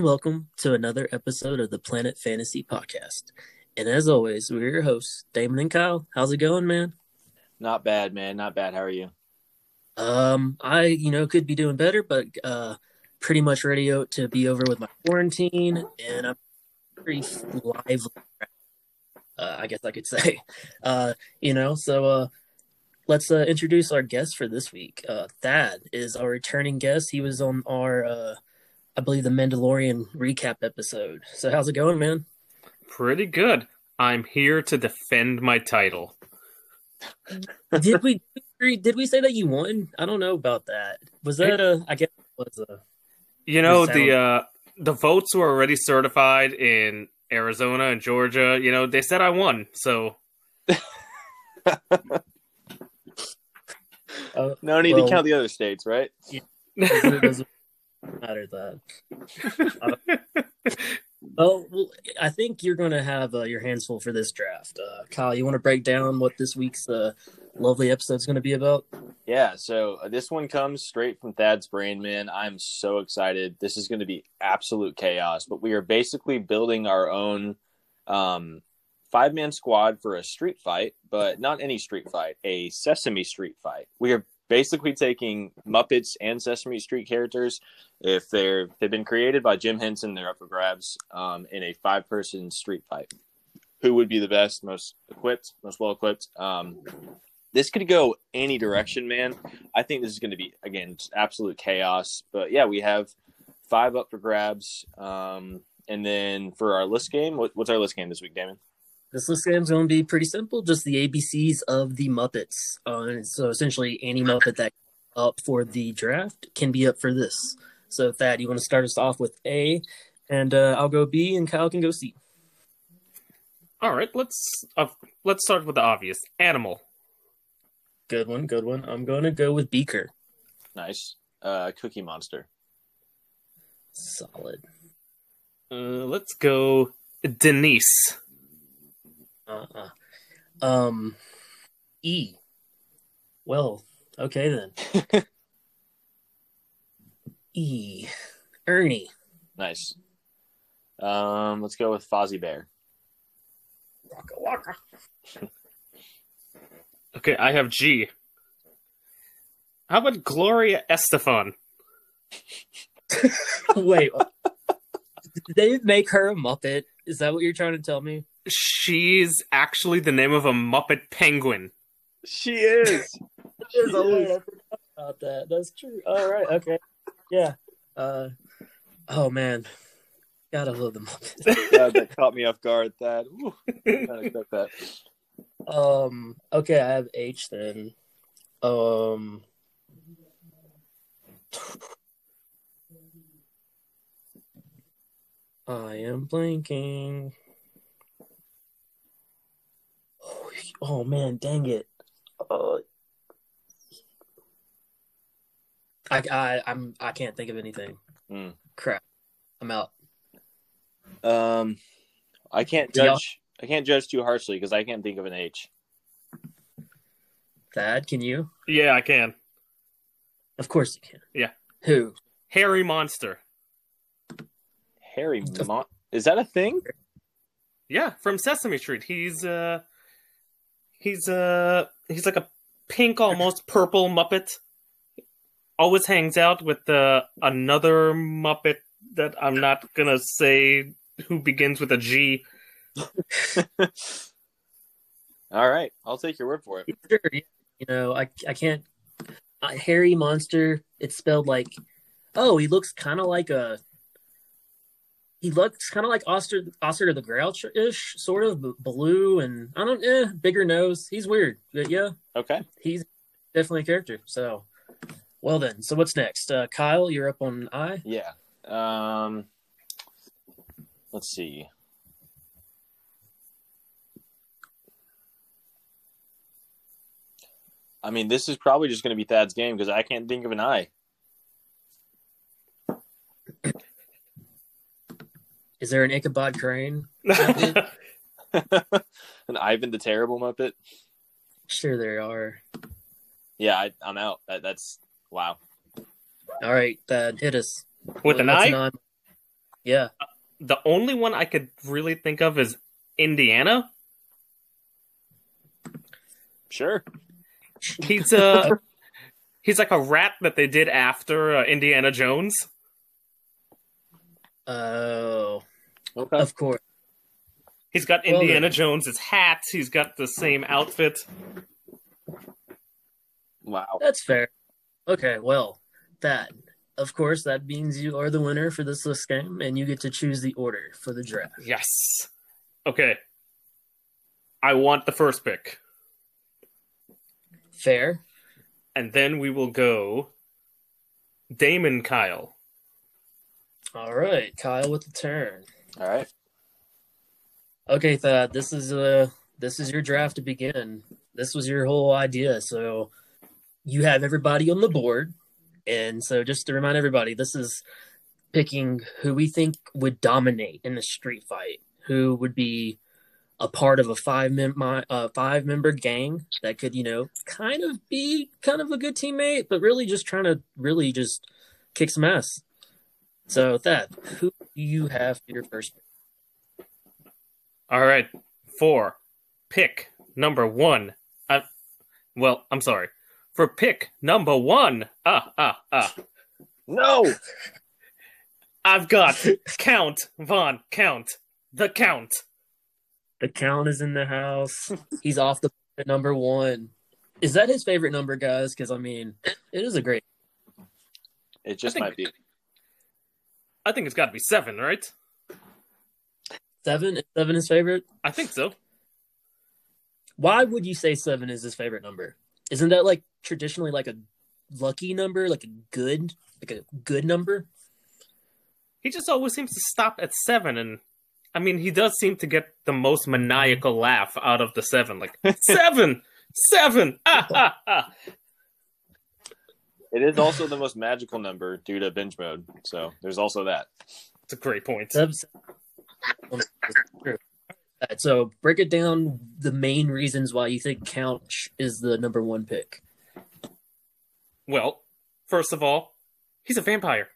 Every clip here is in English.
And welcome to another episode of the Planet Fantasy Podcast. And as always, we're your hosts, Damon and Kyle. How's it going, man? Not bad, man. Not bad. How are you? Um, I, you know, could be doing better, but uh pretty much ready to be over with my quarantine and I'm pretty lively. Uh, I guess I could say. Uh, you know, so uh let's uh, introduce our guest for this week. Uh Thad is our returning guest. He was on our uh I believe the Mandalorian recap episode. So how's it going, man? Pretty good. I'm here to defend my title. did we did we say that you won? I don't know about that. Was that a? I guess it was a. You know the uh, the votes were already certified in Arizona and Georgia. You know they said I won, so. uh, no need well, to count the other states, right? Yeah, matter that. well, I think you're going to have uh, your hands full for this draft. Uh, Kyle, you want to break down what this week's uh, lovely episode is going to be about? Yeah, so uh, this one comes straight from Thad's brain, man. I'm so excited. This is going to be absolute chaos, but we are basically building our own um, five man squad for a street fight, but not any street fight, a Sesame Street fight. We are basically taking Muppets and Sesame Street characters. If they're they've been created by Jim Henson, they're up for grabs um, in a five person street fight. Who would be the best, most equipped, most well equipped? Um, this could go any direction, man. I think this is going to be again absolute chaos. But yeah, we have five up for grabs. Um, and then for our list game, what, what's our list game this week, Damon? This list game is going to be pretty simple, just the ABCs of the Muppets. Uh, so essentially, any Muppet that up for the draft can be up for this. So, Thad, you want to start us off with A, and uh, I'll go B, and Kyle can go C. All right, let's uh, let's start with the obvious animal. Good one, good one. I'm going to go with Beaker. Nice. Uh, Cookie Monster. Solid. Uh, let's go Denise. Uh-uh. Um, E. Well, okay then. e. Ernie. Nice. Um, let's go with Fozzie Bear. Waka waka. okay, I have G. How about Gloria Estefan? Wait, did they make her a Muppet? Is that what you're trying to tell me? She's actually the name of a Muppet penguin. She is. she is. about that. That's true. All right. Okay. Yeah. Uh. Oh man. Gotta love the Muppets. yeah, that caught me off guard. That. Ooh, I expect that. Um. Okay, I have H then. Um. I am blanking. Oh man, dang it. Uh, I I I'm I can't think of anything. Mm. Crap. I'm out. Um I can't judge I can't judge too harshly because I can't think of an H. Thad, can you? Yeah, I can. Of course you can. Yeah. Who? Herry Monster. Herry Mon Is that a thing? Yeah, from Sesame Street. He's uh He's uh he's like a pink, almost purple Muppet. Always hangs out with uh, another Muppet that I'm not gonna say who begins with a G. All right, I'll take your word for it. Sure, you know, I I can't. Uh, Herry Monster. It's spelled like. Oh, he looks kind of like a he looks kind of like Oscar Oscar the Grouch ish, sort of blue and I don't eh, bigger nose. He's weird, but yeah. Okay. He's definitely a character. So, well then. So what's next? Uh, Kyle, you're up on I. Yeah. Um. Let's see. I mean, this is probably just going to be Thad's game because I can't think of an I. Is there an Ichabod Crane? an Ivan the Terrible Muppet? Sure, there are. Yeah, I, am out. That, that's wow. All right, uh, hit us with an eye. Yeah. The only one I could really think of is Indiana. Sure. He's uh he's like a rat that they did after uh, Indiana Jones. Oh, Okay. of course. He's got Indiana then. Jones's hat. He's got the same outfit. Wow. That's fair. Okay, well, that of course that means you are the winner for this list game, and you get to choose the order for the draft. Yes. Okay. I want the first pick. Fair. And then we will go Damon Kyle. All right, Kyle with the turn. All right. Okay, Thad, this is uh this is your draft to begin. This was your whole idea, so you have everybody on the board, and so just to remind everybody, this is picking who we think would dominate in the street fight, who would be a part of a five mem- uh, five member gang that could you know kind of be kind of a good teammate, but really just trying to really just kick some ass. So that who do you have for your first pick? All right. For pick number one. I, well, I'm sorry. For pick number one. Ah, ah, ah. No. I've got Count Von Count. The Count. The count is in the house. He's off the number one. Is that his favorite number, guys? Because I mean, it is a great. It just think- might be. I think it's got to be seven, right? Seven is seven his favorite. I think so. Why would you say seven is his favorite number? Isn't that like traditionally like a lucky number, like a good, like a good number? He just always seems to stop at seven, and I mean, he does seem to get the most maniacal laugh out of the seven. Like seven, seven, ah, ah, ah. It is also the most magical number due to binge mode. So there's also that. It's a great point. That's true. Alright, So break it down. The main reasons why you think Couch is the number one pick. Well, first of all, he's a vampire.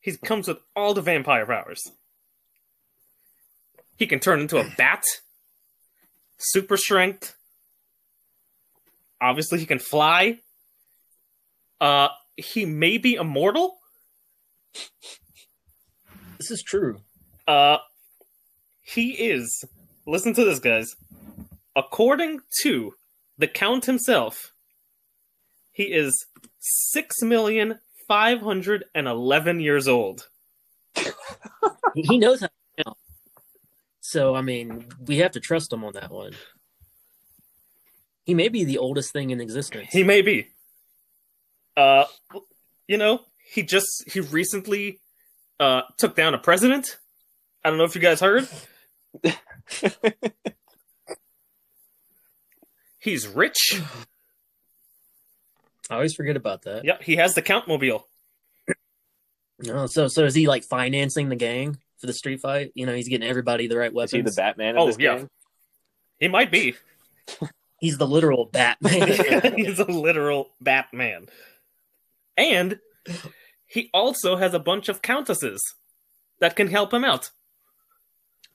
He comes with all the vampire powers. He can turn into a bat, super strength. Obviously, he can fly. Uh, he may be immortal. This is true. Uh, he is. Listen to this, guys. According to the Count himself, he is six million five hundred and eleven years old. He- He knows how to count. So I mean, we have to trust him on that one. He may be the oldest thing in existence. He may be. Uh, you know, he just he recently uh took down a president. I don't know if you guys heard. He's rich. I always forget about that. Yep, he has the Count mobile. Oh, so so is he like financing the gang for the street fight? You know, he's getting everybody the right Is weapons. he the Batman of Oh, this yeah. game? He might be. He's the literal Batman. He's a literal Batman. And he also has a bunch of countesses that can help him out.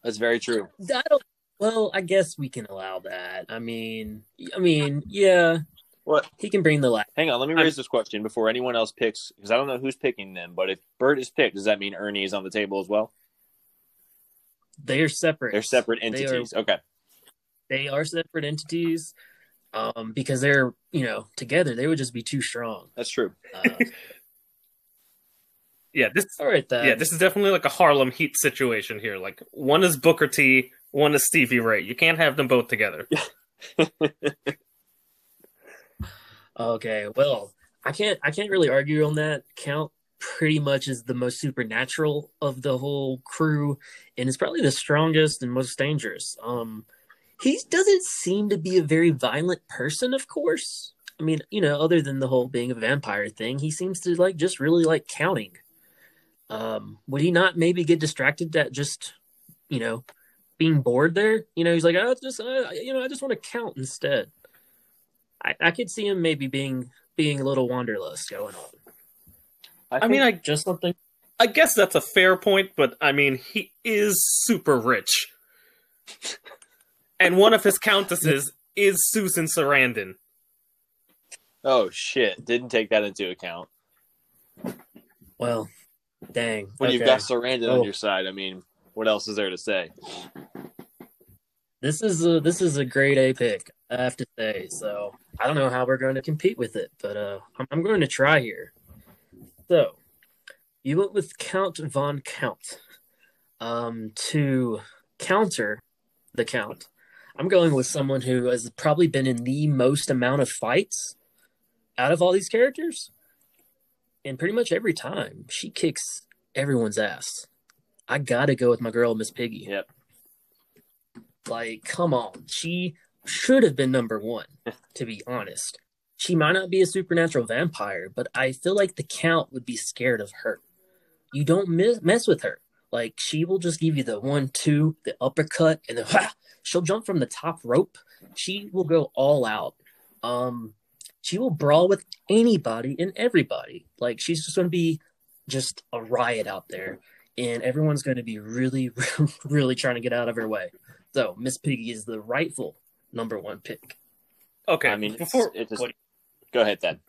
That's very true. I don't, well, I guess we can allow that. I mean, I mean, yeah, What? he can bring the light. Hang on, let me raise this question before anyone else picks, because I don't know who's picking them. But if Bert is picked, does that mean Ernie is on the table as well? They're separate. They're separate They are- entities. Okay. They are separate entities, um, because they're you know together they would just be too strong. That's true. Uh, Yeah, this all right, then. yeah, this is definitely like a Harlem Heat situation here. Like one is Booker T, one is Stevie Ray. You can't have them both together. Okay, well, I can't I can't really argue on that. Count pretty much is the most supernatural of the whole crew and is probably the strongest and most dangerous. Um he doesn't seem to be a very violent person, of course. I mean, you know, other than the whole being a vampire thing, he seems to like just really like counting. Um would he not maybe get distracted at just, you know, being bored there? You know, he's like, "I just uh, you know, I just want to count instead." I, I could see him maybe being being a little wanderlust going on. I mean, I Just something. I guess that's a fair point, but I mean, he is super rich. and one of his countesses is Susan Sarandon. Oh shit! Didn't take that into account. Well, dang. When you've got Sarandon Oh. on your side, I mean, what else is there to say? This is a this is a grade A pick, I have to say. So I don't know how we're going to compete with it, but uh, I'm, I'm going to try here. So you went with Count von Count. Um, to counter the Count, I'm going with someone who has probably been in the most amount of fights out of all these characters, and pretty much every time she kicks everyone's ass. I gotta go with my girl, Miss Piggy. Yep. Like, come on. She should have been number one, to be honest. She might not be a supernatural vampire, but I feel like the Count would be scared of her. You don't miss, mess with her. Like, she will just give you the one, two, the uppercut, and then she'll jump from the top rope. She will go all out. Um, she will brawl with anybody and everybody. Like, she's just going to be just a riot out there, and everyone's going to be really, really trying to get out of her way. So Miss Piggy is the rightful number one pick. Okay, I mean, it's- before it just- what- Go ahead, then.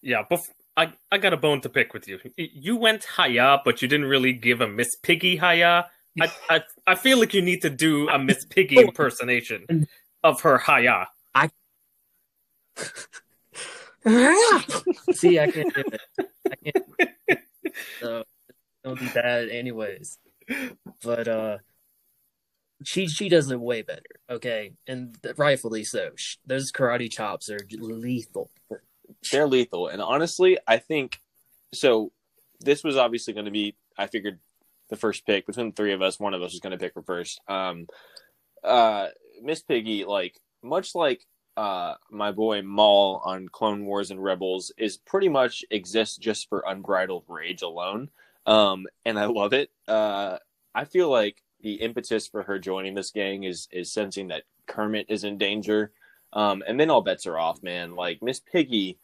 yeah, bef- I I got a bone to pick with you. You went Haya, but you didn't really give a Miss Piggy Haya. I I I feel like you need to do a Miss Piggy impersonation of her Haya. See, I can't do it. I can't. So it's gonna be bad anyways. But uh, she she does it way better. Okay, and rightfully so. Sh- Those karate chops are lethal. They're lethal, and honestly, I think so. This was obviously going to be. I figured the first pick between the three of us, one of us was going to pick her first. Um, uh, Miss Piggy, like much like uh my boy Maul on Clone Wars and Rebels, is pretty much exists just for unbridled rage alone. Um, and I love it. Uh, I feel like the impetus for her joining this gang is is sensing that Kermit is in danger. Um, and then all bets are off, man. Like Miss Piggy,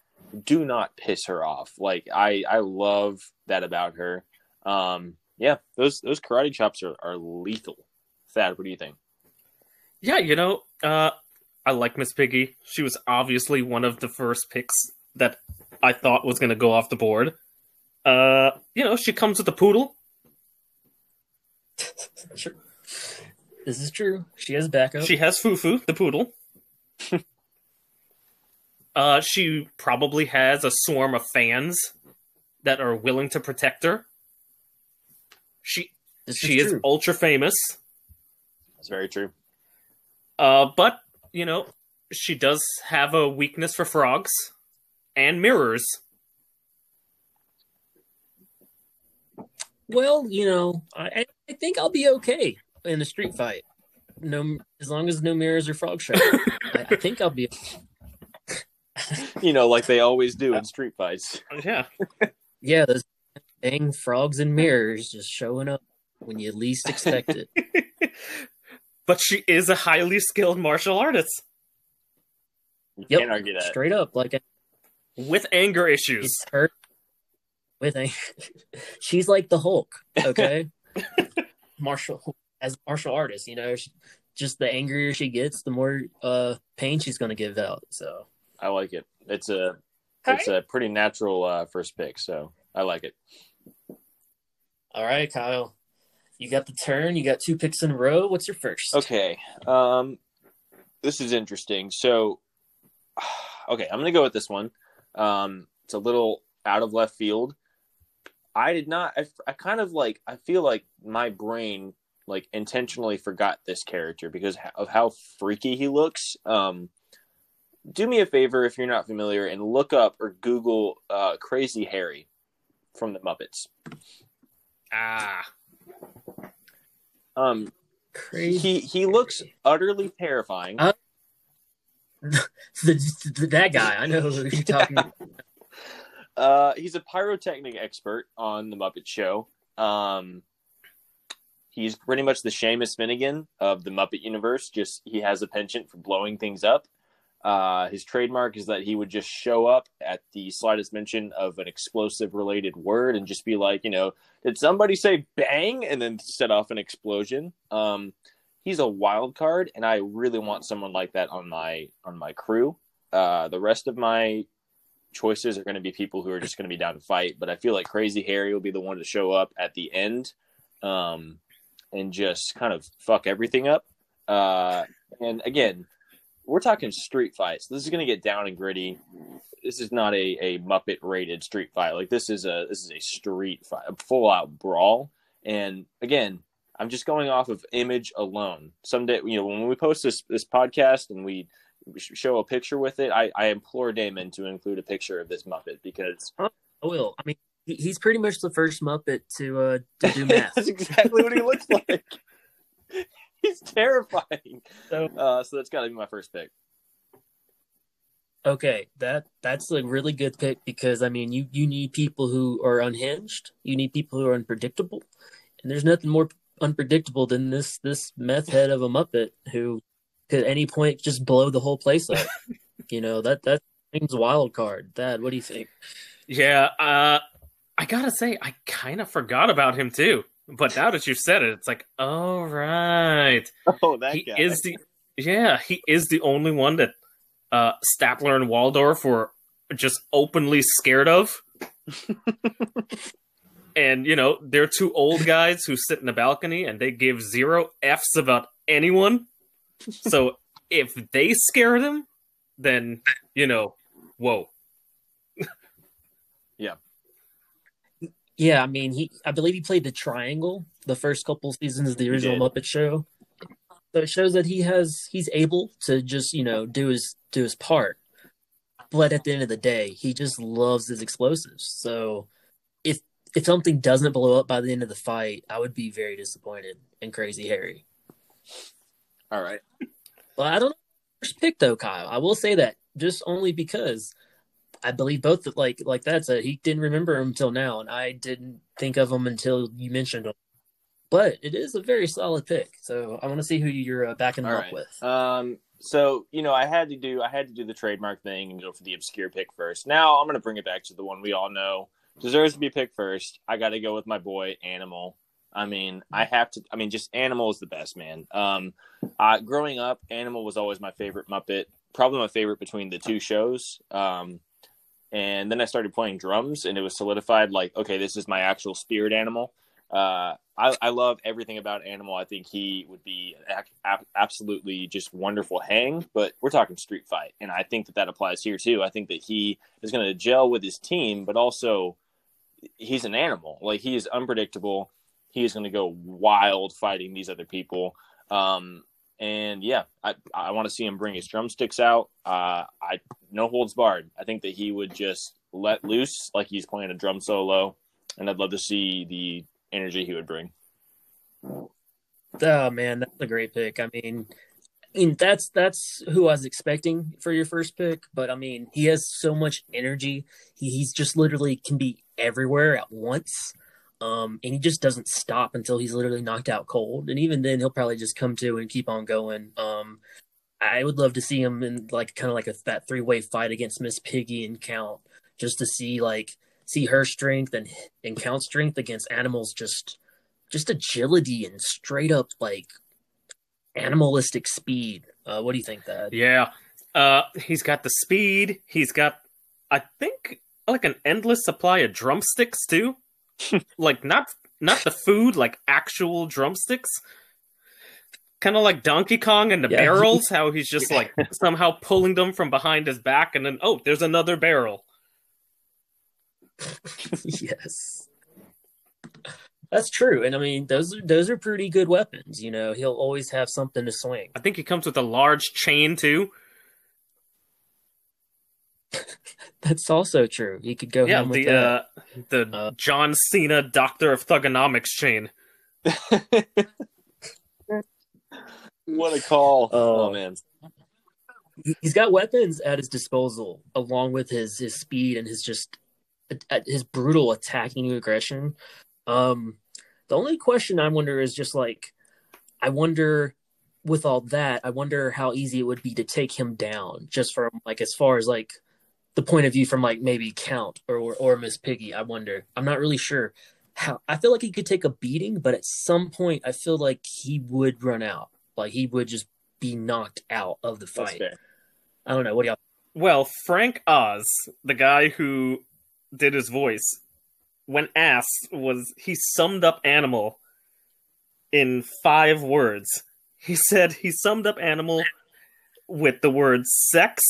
do not piss her off. Like I, I love that about her. Um, yeah, those those karate chops are, are lethal. Thad, what do you think? Yeah, you know, uh, I like Miss Piggy. She was obviously one of the first picks that I thought was going to go off the board. Uh, you know, she comes with a poodle. Sure. This is true. She has backup. She has Foo-Foo, the poodle. uh, she probably has a swarm of fans that are willing to protect her. She This she is true. ultra famous. That's very true. Uh, but you know, she does have a weakness for frogs and mirrors. Well, you know, I, I- I think I'll be okay in a street fight. No, as long as no mirrors or frog show. I, I think I'll be. You know, like they always do in street fights. Yeah, Yeah, those dang frogs and mirrors just showing up when you least expect it. but she is a highly skilled martial artist You Yep, can't argue that. straight up, like with anger issues. it's her. With a, she's like the Hulk. Okay, martial as martial artist, you know, she, just the angrier she gets, the more uh pain she's gonna give out. So I like it. It's a it's a pretty natural uh, first pick, so I like it. All right, Kyle. You got the turn. You got two picks in a row. What's your first? Okay. Um, this is interesting. So, okay, I'm gonna go with this one. Um, it's a little out of left field. I did not. I, I kind of like. I feel like my brain like intentionally forgot this character because of how freaky he looks. Um, do me a favor if you're not familiar and look up or Google uh, Crazy Harry from the Muppets. Ah, Um, Crazy. he he looks utterly terrifying. Uh, the, the- that guy. I know who you're talking about. Uh, he's a pyrotechnic expert on the Muppet Show. Um, he's pretty much the Seamus Finnigan of the Muppet universe. Just he has a penchant for blowing things up. Uh, his trademark is that he would just show up at the slightest mention of an explosive related word and just be like, you know, did somebody say bang and then set off an explosion? Um, he's a wild card, and I really want someone like that on my on my crew. Uh, the rest of my choices are going to be people who are just going to be down to fight, but I feel like Crazy Harry will be the one to show up at the end, um, and just kind of fuck everything up. Uh, and again, we're talking street fights. This is going to get down and gritty. This is not a, a Muppet rated street fight. Like this is a this is a street fight, a full out brawl. And again, I'm just going off of image alone. Someday, you know, when we post this this podcast and we show a picture with it, I, I implore Damon to include a picture of this Muppet because I will. I mean, he's pretty much the first Muppet to uh, to do math. that's exactly what he looks like. he's terrifying. So, uh, so that's got to be my first pick. Okay, that that's a really good pick because I mean, you you need people who are unhinged. You need people who are unpredictable, and there's nothing more unpredictable than this this meth head of a Muppet who could at any point just blow the whole place up. you know that that thing's wild card. Thad, what do you think? Yeah, uh, I gotta say, I kind of forgot about him too. But now that you've said it, it's like, oh right, oh that he guy. is the yeah he is the only one that uh, Statler and Waldorf were just openly scared of. and you know they're two old guys who sit in the balcony and they give zero f's about anyone. So if they scare them, then you know, whoa. yeah. Yeah, I mean, he I believe he played the Triangle the first couple seasons of the original Muppet Show. So it shows that he has he's able to just you know do his do his part, but at the end of the day, he just loves his explosives. So if if something doesn't blow up by the end of the fight, I would be very disappointed in Crazy Harry. All right. Well, I don't know first pick though, Kyle. I will say that just only because I believe both like like that's a he didn't remember him until now, and I didn't think of him until you mentioned him. But it is a very solid pick, so I want to see who you're uh, backing All up right. with. Um, so you know, I had to do I had to do the trademark thing and go for the obscure pick first. Now I'm going to bring it back to the one we all know deserves to be picked first. I got to go with my boy Animal. I mean, I have to. I mean, just Animal is the best man. Um, uh, growing up, Animal was always my favorite Muppet. Probably my favorite between the two shows. Um, and then I started playing drums, and it was solidified. Like, okay, this is my actual spirit animal. Uh, I, I love everything about Animal. I think he would be a- absolutely just wonderful hang, but we're talking street fight, and I think that that applies here too. I think that he is going to gel with his team, but also he's an animal. Like he is unpredictable. He is going to go wild fighting these other people. Um, and yeah, I, I want to see him bring his drumsticks out. Uh, I no holds barred. I think that he would just let loose like he's playing a drum solo, and I'd love to see the energy he would bring. Oh man, that's a great pick. I mean, I mean that's that's who I was expecting for your first pick, but I mean he has so much energy. He, he's just literally can be everywhere at once. Um, and he just doesn't stop until he's literally knocked out cold. And even then, he'll probably just come to and keep on going. Um, I would love to see him in like kind of like a that three way fight against Miss Piggy and Count, just to see like see her strength and and Count's strength against animals. Just just agility and straight up like animalistic speed. Uh, what do you think, Thad? Yeah, uh, he's got the speed. He's got, I think, like an endless supply of drumsticks too. like not not the food, like actual drumsticks. Kind of like Donkey Kong and the Yeah. barrels, how he's just like somehow pulling them from behind his back, and then oh, there's another barrel. yes. That's true. And I mean those are those are pretty good weapons, you know. He'll always have something to swing. I think he comes with a large chain too. That's also true. He could go Yeah, ham with the uh, the Uh, John Cena Doctor of Thugonomics chain. what a call! Oh. oh man, He- he's got weapons at his disposal along with his his speed and his just his brutal attacking aggression um the only question i wonder is just like i wonder with all that, I wonder how easy it would be to take him down, just from like as far as like the point of view from like maybe Count or or, or Miss Piggy. I wonder. I'm not really sure how. I feel like he could take a beating, but at some point, I feel like he would run out. Like he would just be knocked out of the fight. I don't know. What do y'all? Well, Frank Oz, the guy who did his voice, when asked, was he summed up Animal in five words. He said he summed up Animal with the words sex,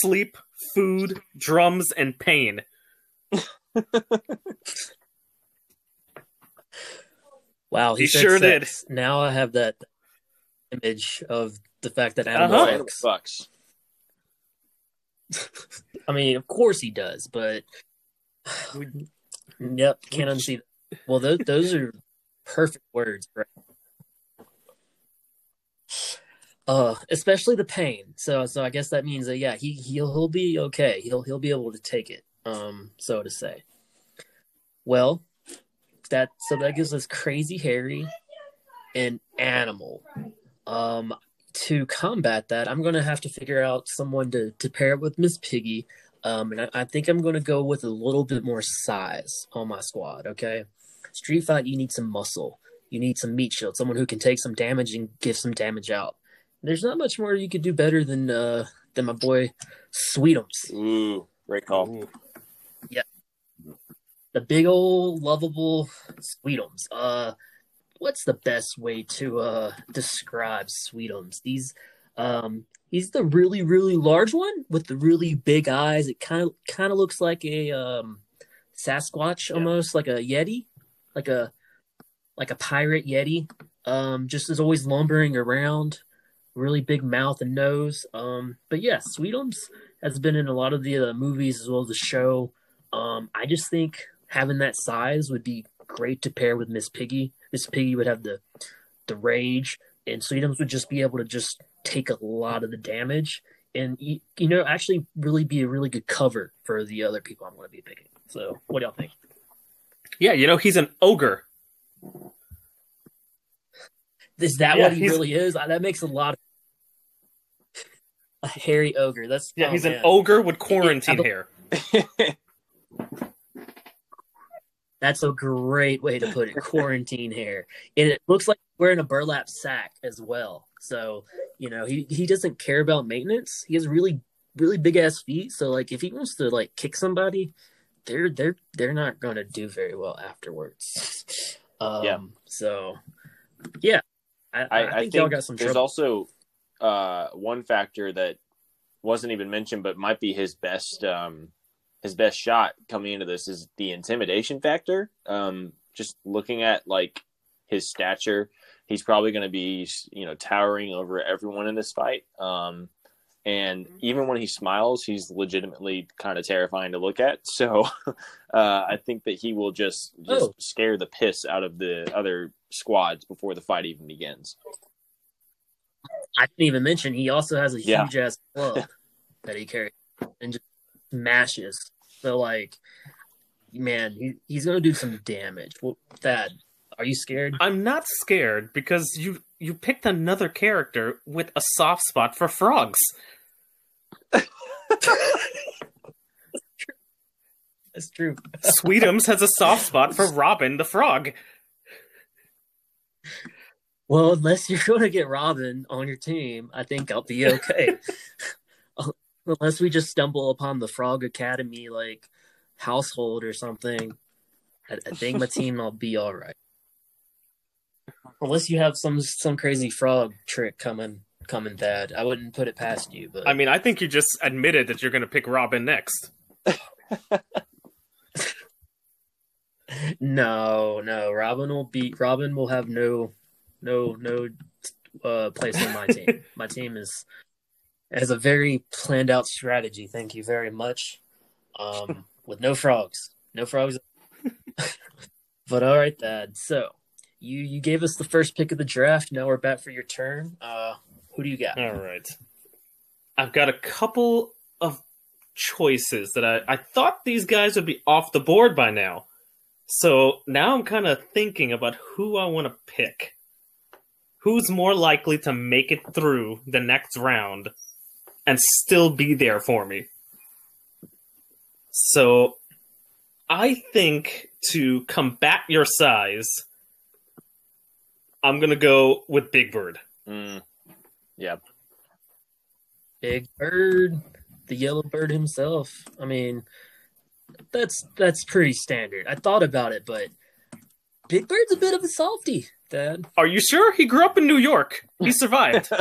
sleep, food, drums, and pain. Wow, He said sure did. Now I have that image of the fact that animal Uh-huh. Random fucks. fucks. I mean, of course he does, but yep, can't unsee. That. Well, those those are perfect words, right? Uh, especially the pain. So, so I guess that means that yeah, he he'll he'll be okay. He'll he'll be able to take it. Um, so to say. Well, that so that gives us Crazy Harry an Animal. Um, to combat that, I'm to have to figure out someone to, to pair it with Miss Piggy. Um, and I, I think I'm to go with a little bit more size on my squad. Okay, Street Fight, you need some muscle. You need some meat shield, someone who can take some damage and give some damage out. There's not much more you could do better than uh, than my boy Sweetums, Ooh, great call. Yeah. The big old lovable Sweetums. Uh, what's the best way to uh describe Sweetums? These um he's the really really large one with the really big eyes. It kind of kind of looks like a um Sasquatch Yeah. almost like a Yeti, like a like a pirate Yeti. Um just is always lumbering around. Really big mouth and nose. Um but yeah, Sweetums has been in a lot of the uh, movies as well as the show. Um I just think having that size would be great to pair with Miss Piggy. Miss Piggy would have the the rage, and Sweetums would just be able to just take a lot of the damage, and you, you know actually really be a really good cover for the other people I'm going to be picking. So, what do y'all think? Yeah, you know, he's an ogre. Is that Yeah, what he really is? That makes a lot of a hairy ogre. That's Yeah, oh, he's man. an ogre with quarantine Yeah, hair. That's a great way to put it. Quarantine hair, and it looks like he's wearing a burlap sack as well. So you know he he doesn't care about maintenance. He has really really big ass feet. So like if he wants to like kick somebody, they're they're they're not going to do very well afterwards. Um, Yeah. So yeah, I, I, I, I think, think, y'all got some there's trouble. also uh, one factor that wasn't even mentioned, but might be his best um, his best shot coming into this is the intimidation factor. Um, just looking at like his stature, he's probably going to be you know towering over everyone in this fight. Um, and even when he smiles, he's legitimately kind of terrifying to look at. So uh, I think that he will just just Oh. scare the piss out of the other squads before the fight even begins. I didn't even mention he also has a Yeah. huge ass club that he carries and just smashes. So like, man, he, he's gonna do some damage. Well, Thad, are you scared? I'm not scared because you you picked another character with a soft spot for frogs. That's true. Sweetums has a soft spot for Robin the frog. Well, unless you're gonna get Robin on your team, I think I'll be okay. unless we just stumble upon the Frog Academy like household or something, I, I think my team will be all right. Unless you have some some crazy frog trick coming coming, Thad, I wouldn't put it past you. But I mean, I think you just admitted that you're going to pick Robin next. no, no, Robin will be Robin will have no no no uh, place on my team. my team is has a very planned out strategy. Thank you very much. Um, with no frogs, no frogs. but all right, Thad. So you you gave us the first pick of the draft. Now we're back for your turn. Uh, who do you got? All right. I've got a couple of choices that I, I thought these guys would be off the board by now. So now I'm kind of thinking about who I want to pick. Who's more likely to make it through the next round and still be there for me. So I think to combat your size, I'm gonna go with Big Bird. Mm. Yeah. Big Bird, the yellow bird himself. I mean, that's that's pretty standard. I thought about it, but Big Bird's a bit of a softy, Thad. Are you sure? He grew up in New York. He survived.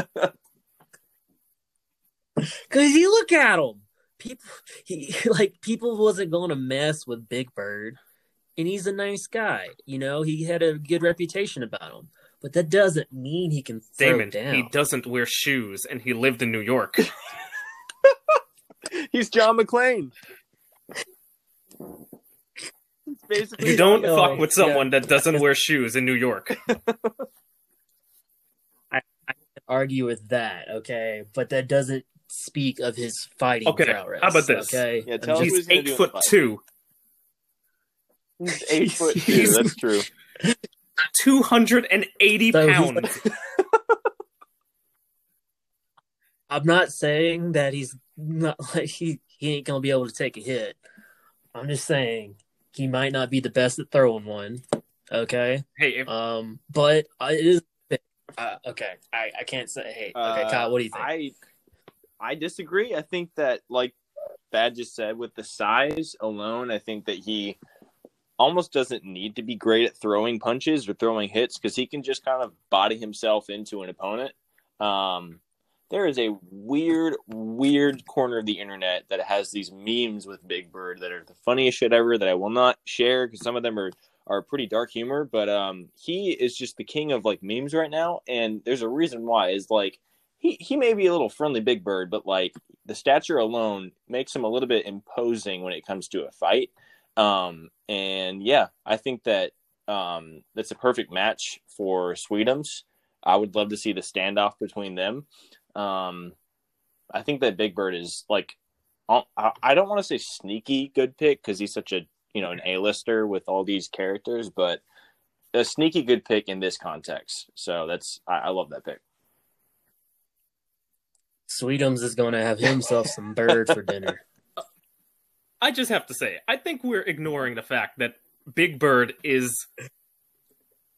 Cause you look at him. People he like people wasn't gonna mess with Big Bird. And he's a nice guy. You know, he had a good reputation about him. But that doesn't mean he can throw Damon, down. he doesn't wear shoes and he lived in New York. He's John McClane. It's basically You don't No, fuck with yeah. someone that doesn't wear shoes in New York. I, I argue with that, okay? But that doesn't speak of his fighting Okay, prowess. how about this? Okay, Yeah, tell He's what he's gonna eight foot two, He's eight foot two. He's- That's true. two hundred and eighty So pounds. I'm not saying that he's not like he, he ain't gonna be able to take a hit. I'm just saying he might not be the best at throwing one. Okay. Hey, if, Um, but uh, it is. Uh, okay, I, I can't say. Hey, okay, Uh, Kyle, what do you think? I I disagree. I think that like Thad just said, with the size alone, I think that he almost doesn't need to be great at throwing punches or throwing hits because he can just kind of body himself into an opponent. Um, there is a weird, weird corner of the internet that has these memes with Big Bird that are the funniest shit ever that I will not share because some of them are are pretty dark humor. But um, he is just the king of like memes right now, and there's a reason why. Is like he he may be a little friendly Big Bird, but like the stature alone makes him a little bit imposing when it comes to a fight. Um, and yeah, I think that um, that's a perfect match for Sweetums. I would love to see the standoff between them. Um, I think that Big Bird is like, I I don't want to say sneaky good pick because he's such a you know an A-lister with all these characters, but a sneaky good pick in this context. So that's I, I love that pick. Sweetums is going to have himself some bird for dinner. I just have to say, I think we're ignoring the fact that Big Bird is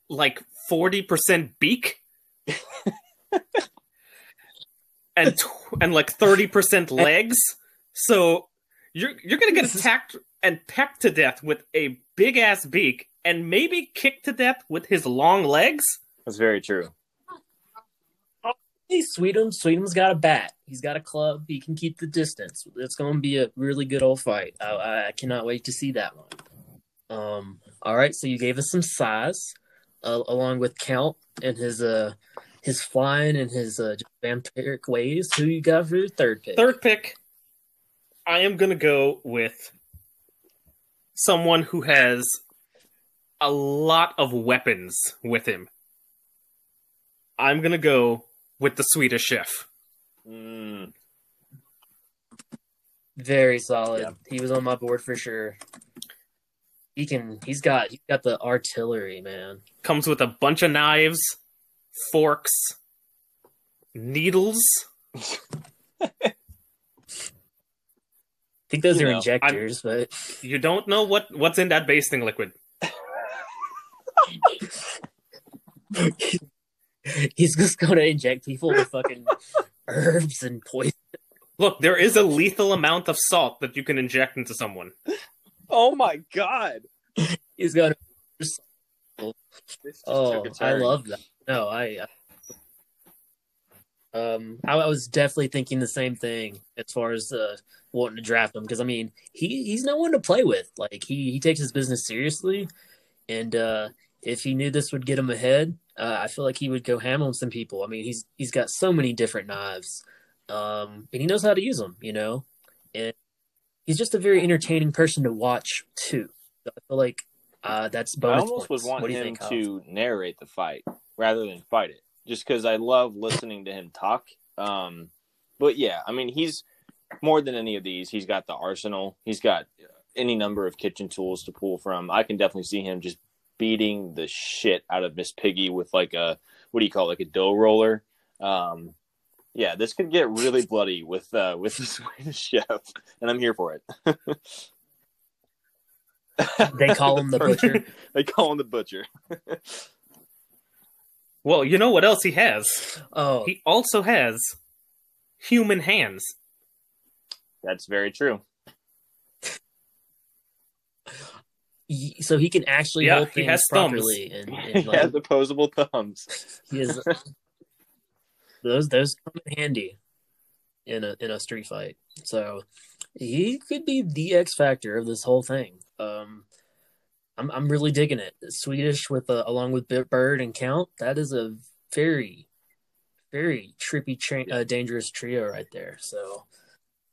like forty percent beak, and tw- and like thirty percent legs. So you're you're gonna get attacked and pecked to death with a big ass beak, and maybe kicked to death with his long legs. That's very true. Hey, Sweetums, Sweetums got a bat. He's got a club. He can keep the distance. It's going to be a really good old fight. I, I, I cannot wait to see that one. Um, all right, so you gave us some size, uh, along with Count and his uh his flying and his uh, vampiric ways. Who you got for your third pick? Third pick, I am gonna go with someone who has a lot of weapons with him. I'm gonna go with the Swedish chef. Mm, Very solid. Yeah. He was on my board for sure. He can. He's got. He's got the artillery, man. Comes with a bunch of knives, forks, needles. I think those You are know, injectors, but You don't know what what's in that basting liquid. he's just going to inject people with fucking herbs and poison. Look, there is a lethal amount of salt that you can inject into someone. Oh my god! He's going to. This just Oh, took a oh, I turn. love that. No, I. Um, I, I was definitely thinking the same thing as far as uh, wanting to draft him because I mean he he's no one to play with. Like he he takes his business seriously, and uh, if he knew this would get him ahead, uh, I feel like he would go ham on some people. I mean he's he's got so many different knives, um, and he knows how to use them. You know, and he's just a very entertaining person to watch too. I feel like uh, that's I bonus almost would points. want do you him think, to narrate the fight rather than fight it, just because I love listening to him talk. Um, but yeah, I mean, he's more than any of these. He's got the arsenal. He's got any number of kitchen tools to pull from. I can definitely see him just beating the shit out of Miss Piggy with like a what do you call it, like a dough roller. Um, yeah, this could get really bloody with uh, with the Swedish chef, and I'm here for it. They call him the butcher. they call him the butcher. Well, you know what else he has? Oh, He also has human hands. That's very true. so he can actually Yeah, hold he things has thumbs. properly, and, he and like, has opposable thumbs. he is those those come in handy in a in a street fight. So he could be the X factor of this whole thing. Um, I'm I'm really digging it. Swedish with uh, along with Bird and Count. That is a very very trippy, tra- uh, dangerous trio right there. So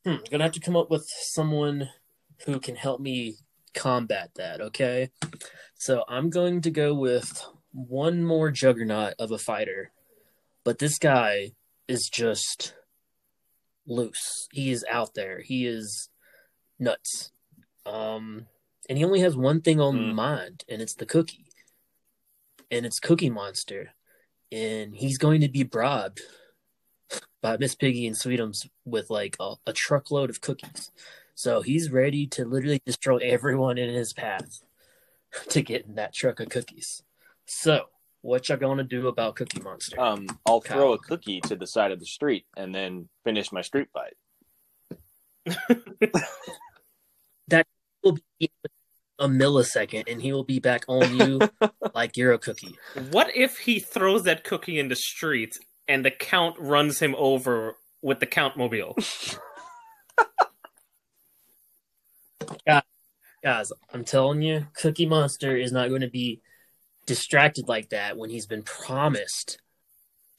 hmm, gonna have to come up with someone who can help me combat that. Okay, so I'm going to go with one more juggernaut of a fighter, but this guy is just loose. He is out there. He is nuts. Um, and he only has one thing on Mm. mind, and it's the cookie. And it's Cookie Monster, and he's going to be bribed by Miss Piggy and Sweetums with like a, a truckload of cookies. So he's ready to literally destroy everyone in his path to get in that truck of cookies. So, what y'all gonna do about Cookie Monster? Um, I'll Kyle. throw a cookie to the side of the street and then finish my street fight. That will be a millisecond, and he will be back on you like you're a cookie. What if he throws that cookie in the street and the count runs him over with the count mobile? Guys, I'm telling you, Cookie Monster is not going to be distracted like that when he's been promised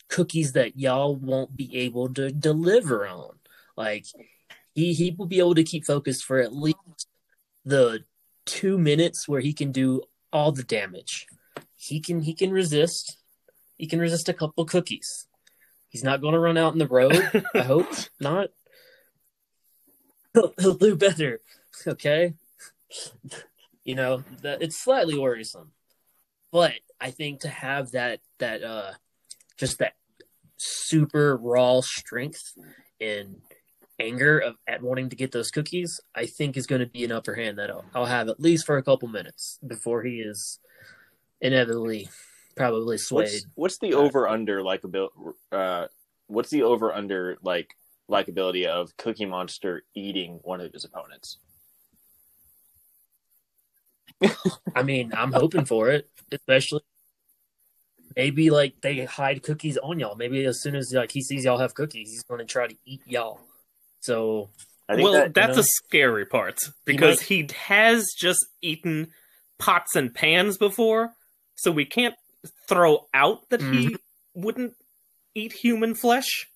cookies that y'all won't be able to deliver on. Like he he will be able to keep focused for at least the two minutes where he can do all the damage. He can he can resist. He can resist a couple cookies. He's not going to run out in the road. I hope not. He'll, he'll do better. Okay. You know that it's slightly worrisome, but I think to have that that uh just that super raw strength and anger of at wanting to get those cookies, I think is going to be an upper hand that I'll, I'll have at least for a couple minutes before he is inevitably probably swayed. What's what's the over under like uh what's the over under like likability of Cookie Monster eating one of his opponents? I mean, I'm hoping for it, especially maybe like they hide cookies on y'all. Maybe as soon as like he sees y'all have cookies, he's going to try to eat y'all. So I think well, that, that's know, a scary part because he, has just eaten pots and pans before, so we can't throw out that he Mm-hmm. wouldn't eat human flesh.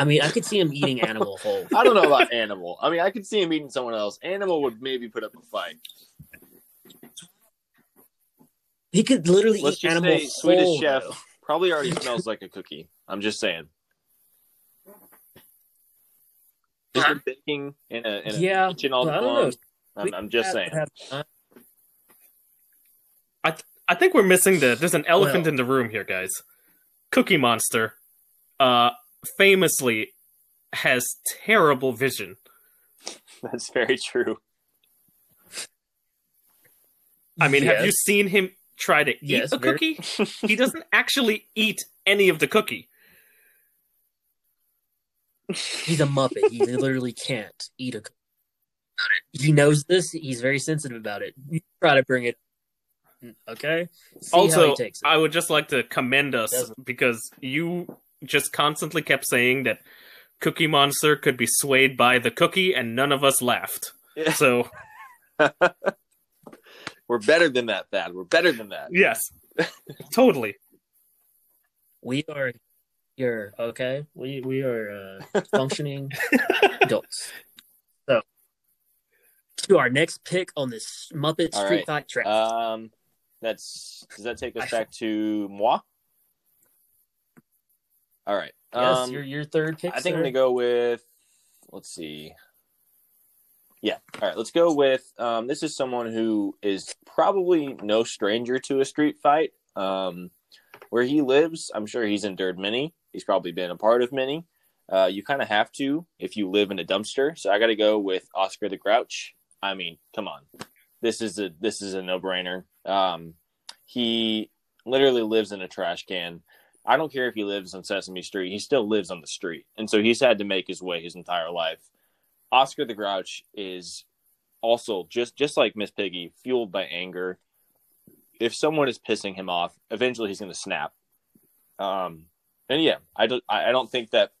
I mean, I could see him eating animal whole. I don't know about Animal. I mean, I could see him eating someone else. Animal would maybe put up a fight. He could literally Let's eat just animal say Swedish. Chef though. probably already smells like a cookie. I'm just saying. He's been baking in a, in a Yeah, kitchen all well, day long. I'm, I'm just saying. Have- have- I think we're missing the. There's an elephant Well- in the room here, guys. Cookie Monster, uh, famously has terrible vision. That's very true. I mean, have you seen him try to eat Yes, a very- cookie? he doesn't actually eat any of the cookie. He's a muppet. He literally can't eat a. cookie. He knows this. He's very sensitive about it. You try to bring it. Okay. See how also, he takes it. I would just like to commend us because you just constantly kept saying that Cookie Monster could be swayed by the cookie, and none of us laughed. Yeah. So, We're better than that, Thad. We're better than that. yes, totally. we are here. Okay. We we are uh, functioning adults. So to our next pick on this Muppet All Street right. Fight track. Um, that's does that take us I- back to moi? All right. yes, Um, your your third pick. I think I'm gonna go with. Let's see. Yeah. All right. Let's go with um, this is someone who is probably no stranger to a street fight. Um, where he lives, I'm sure he's endured many. He's probably been a part of many. Uh, you kind of have to if you live in a dumpster. So I got to go with Oscar the Grouch. I mean, come on, this is a this is a no brainer. Um, he literally lives in a trash can. I don't care if he lives on Sesame Street; he still lives on the street, and so he's had to make his way his entire life. Oscar the Grouch is also just just like Miss Piggy, fueled by anger. If someone is pissing him off, eventually he's going to snap. Um, and yeah, I don't I don't think that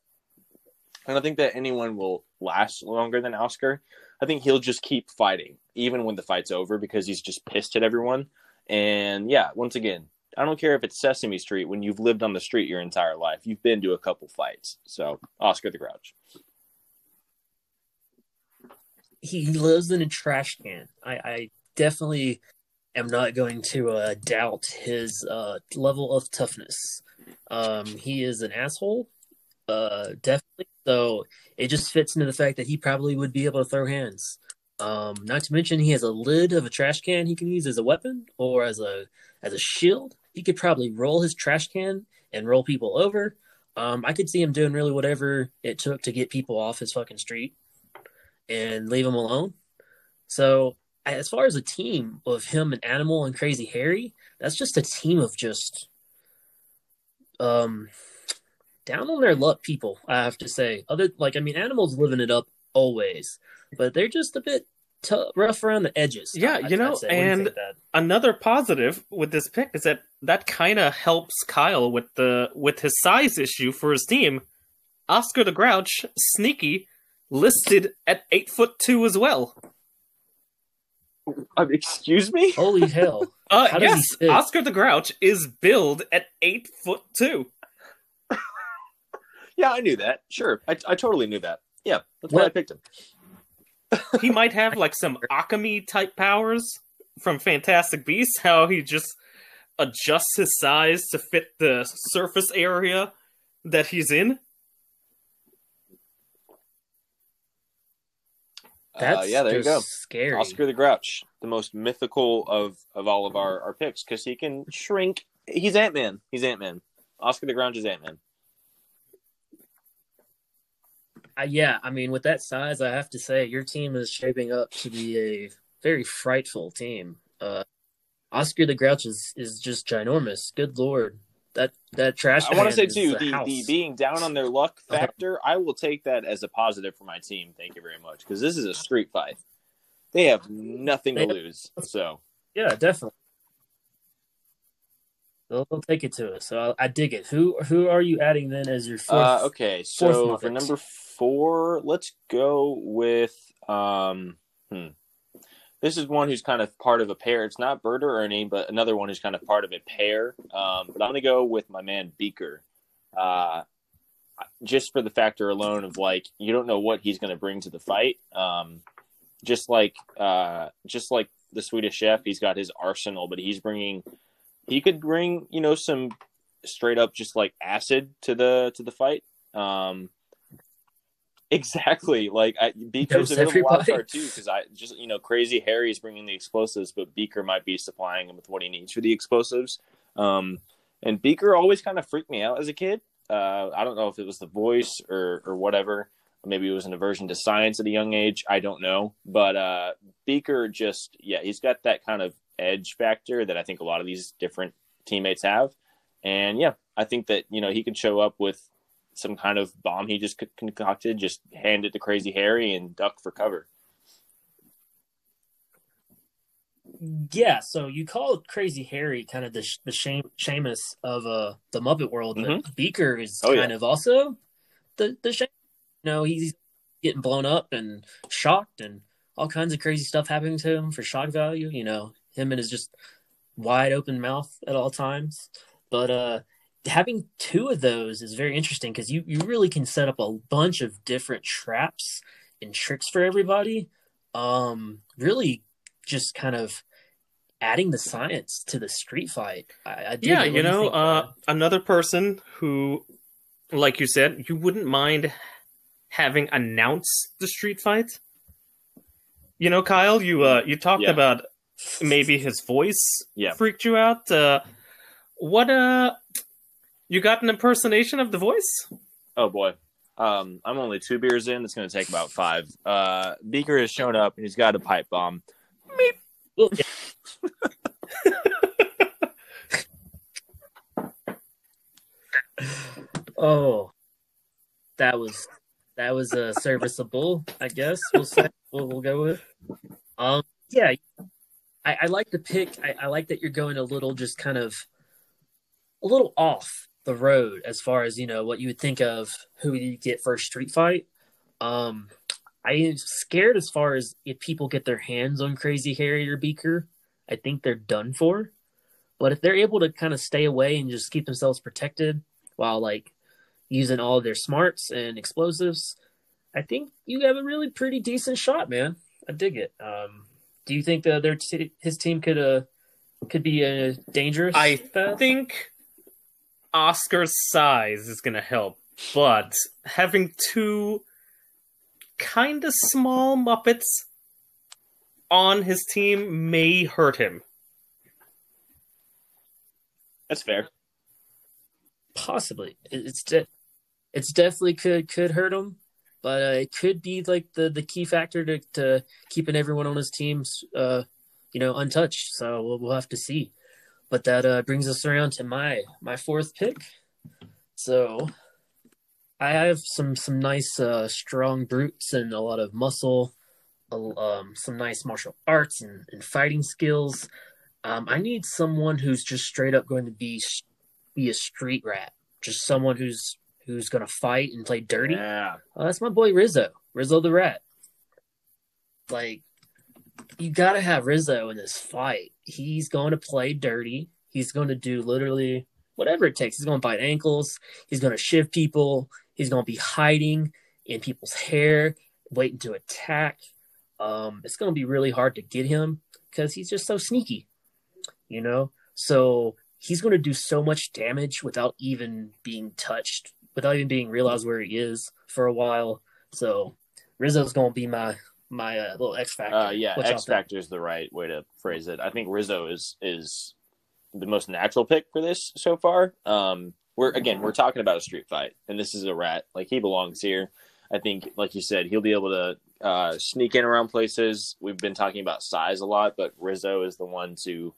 I don't think that anyone will last longer than Oscar. I think he'll just keep fighting even when the fight's over because he's just pissed at everyone. And yeah, once again, I don't care if it's Sesame Street when you've lived on the street your entire life. You've been to a couple fights. So, Oscar the Grouch he lives in a trash can. I, I definitely am not going to uh, doubt his uh, level of toughness. Um, he is an asshole, uh, definitely. So it just fits into the fact that he probably would be able to throw hands. Um, not to mention he has a lid of a trash can he can use as a weapon or as a as a shield. He could probably roll his trash can and roll people over. Um, I could see him doing really whatever it took to get people off his fucking street and leave him alone. So as far as a team of him and Animal and Crazy Harry, that's just a team of just um down on their luck people, I have to say. Other like I mean Animal's living it up always, but they're just a bit t- rough around the edges. Yeah, you know, and you another positive with this pick is that that kind of helps Kyle with the with his size issue for his team. Oscar the Grouch, sneaky, listed at eight foot two as well. Um, excuse me? Holy hell! Uh, yes, Oscar the Grouch is billed at eight foot two. yeah, I knew that. Sure, I, I totally knew that. Yeah, that's why I picked him. He might have like some Occamy type powers from Fantastic Beasts. How he just adjusts his size to fit the surface area that he's in. That's uh, yeah, there you go. Scary. Oscar the Grouch, the most mythical of of all of our our picks, because he can shrink. He's Ant Man. He's Ant Man. Oscar the Grouch is Ant Man. Yeah, I mean, with that size, I have to say your team is shaping up to be a very frightful team. Uh, Oscar the Grouch is is just ginormous. Good lord, that that trash. I want to say too the, the being down on their luck uh-huh. factor. I will take that as a positive for my team. Thank you very much because this is a street fight. They have nothing to lose. So yeah, definitely. They'll, take it to us. So I, I, dig it. Who who are you adding then as your fourth? Uh, okay, so for number four, let's go with um. Hmm. This is one who's kind of part of a pair. It's not Bert or Ernie, but another one who's kind of part of a pair. Um, but I'm going to go with my man Beaker. Uh, just for the factor alone of like you don't know what he's going to bring to the fight. Um, just like uh, just like the Swedish Chef, he's got his arsenal, but he's bringing he could bring you know some straight up just like acid to the to the fight. Um, Exactly. Like I, Beaker's a bit of a wild card too, because I just you know crazy Harry's bringing the explosives, but Beaker might be supplying him with what he needs for the explosives. Um, and Beaker always kind of freaked me out as a kid. Uh, I don't know if it was the voice or or whatever. Maybe it was an aversion to science at a young age. I don't know, but uh, Beaker just yeah, he's got that kind of edge factor that I think a lot of these different teammates have. And yeah, I think that you know he could show up with some kind of bomb he just concocted, just hand it to Crazy Harry and duck for cover. Yeah, so you call Crazy Harry kind of the the shame, Seamus of uh the Muppet world, but mm-hmm. Beaker is oh, kind yeah. of also the the shame. You know, he's getting blown up and shocked and all kinds of crazy stuff happening to him for shock value. You know, him and his just wide open mouth at all times. But uh having two of those is very interesting because you, you really can set up a bunch of different traps and tricks for everybody. Um, really just kind of adding the science to the street fight. I, I yeah, you know, uh, another person who, like you said, you wouldn't mind having announced the street fight You know, Kyle, you uh, you talked Yeah. about maybe his voice Yeah. freaked you out. Uh, what uh, you got an impersonation of the voice? Oh boy. Um, I'm only two beers in. It's going to take about five. Uh, Beaker has shown up and he's got a pipe bomb. Well, yeah. oh, that was that was uh, serviceable. I guess we'll say we'll, we'll go with. Um, yeah, I, I like the pick. I, I like that you're going a little just kind of a little off the road as far as you know what you would think of who you get for a street fight. Um, I am scared as far as if people get their hands on Crazy Harry or Beaker, I think they're done for. But if they're able to kind of stay away and just keep themselves protected while like using all their smarts and explosives, I think you have a really pretty decent shot, man. I dig it. Um, do you think that their t- his team could uh could be uh, dangerous? I Thad? think Oscar's size is going to help, but having two kind of small Muppets on his team may hurt him. That's fair. possibly it's de- it's definitely could could hurt him, but uh, it could be like the the key factor to to keeping everyone on his teams uh you know untouched. So we'll, we'll have to see. But that uh, brings us around to my my fourth pick. So I have some some nice uh, strong brutes and a lot of muscle, um, some nice martial arts and, and fighting skills. Um, I need someone who's just straight up going to be be a street rat, just someone who's who's to fight and play dirty. Yeah. Uh, that's my boy Rizzo, Rizzo the Rat. Like, you got to have Rizzo in this fight. He's going to play dirty. He's going to do literally whatever it takes. He's going to bite ankles. He's going to shift people. He's going to be hiding in people's hair, waiting to attack. Um, it's going to be really hard to get him because he's just so sneaky, you know? So he's going to do so much damage without even being touched, without even being realized where he is for a while. So Rizzo's going to be my my uh, little X factor. Uh, yeah, X? Factor is the right way to phrase it. I think Rizzo is is the most natural pick for this so far. Um, we're again we're talking about a street fight, and this is a rat. Like he belongs here. I think, like you said, he'll be able to uh, sneak in around places. We've been talking about size a lot, but Rizzo is the one to,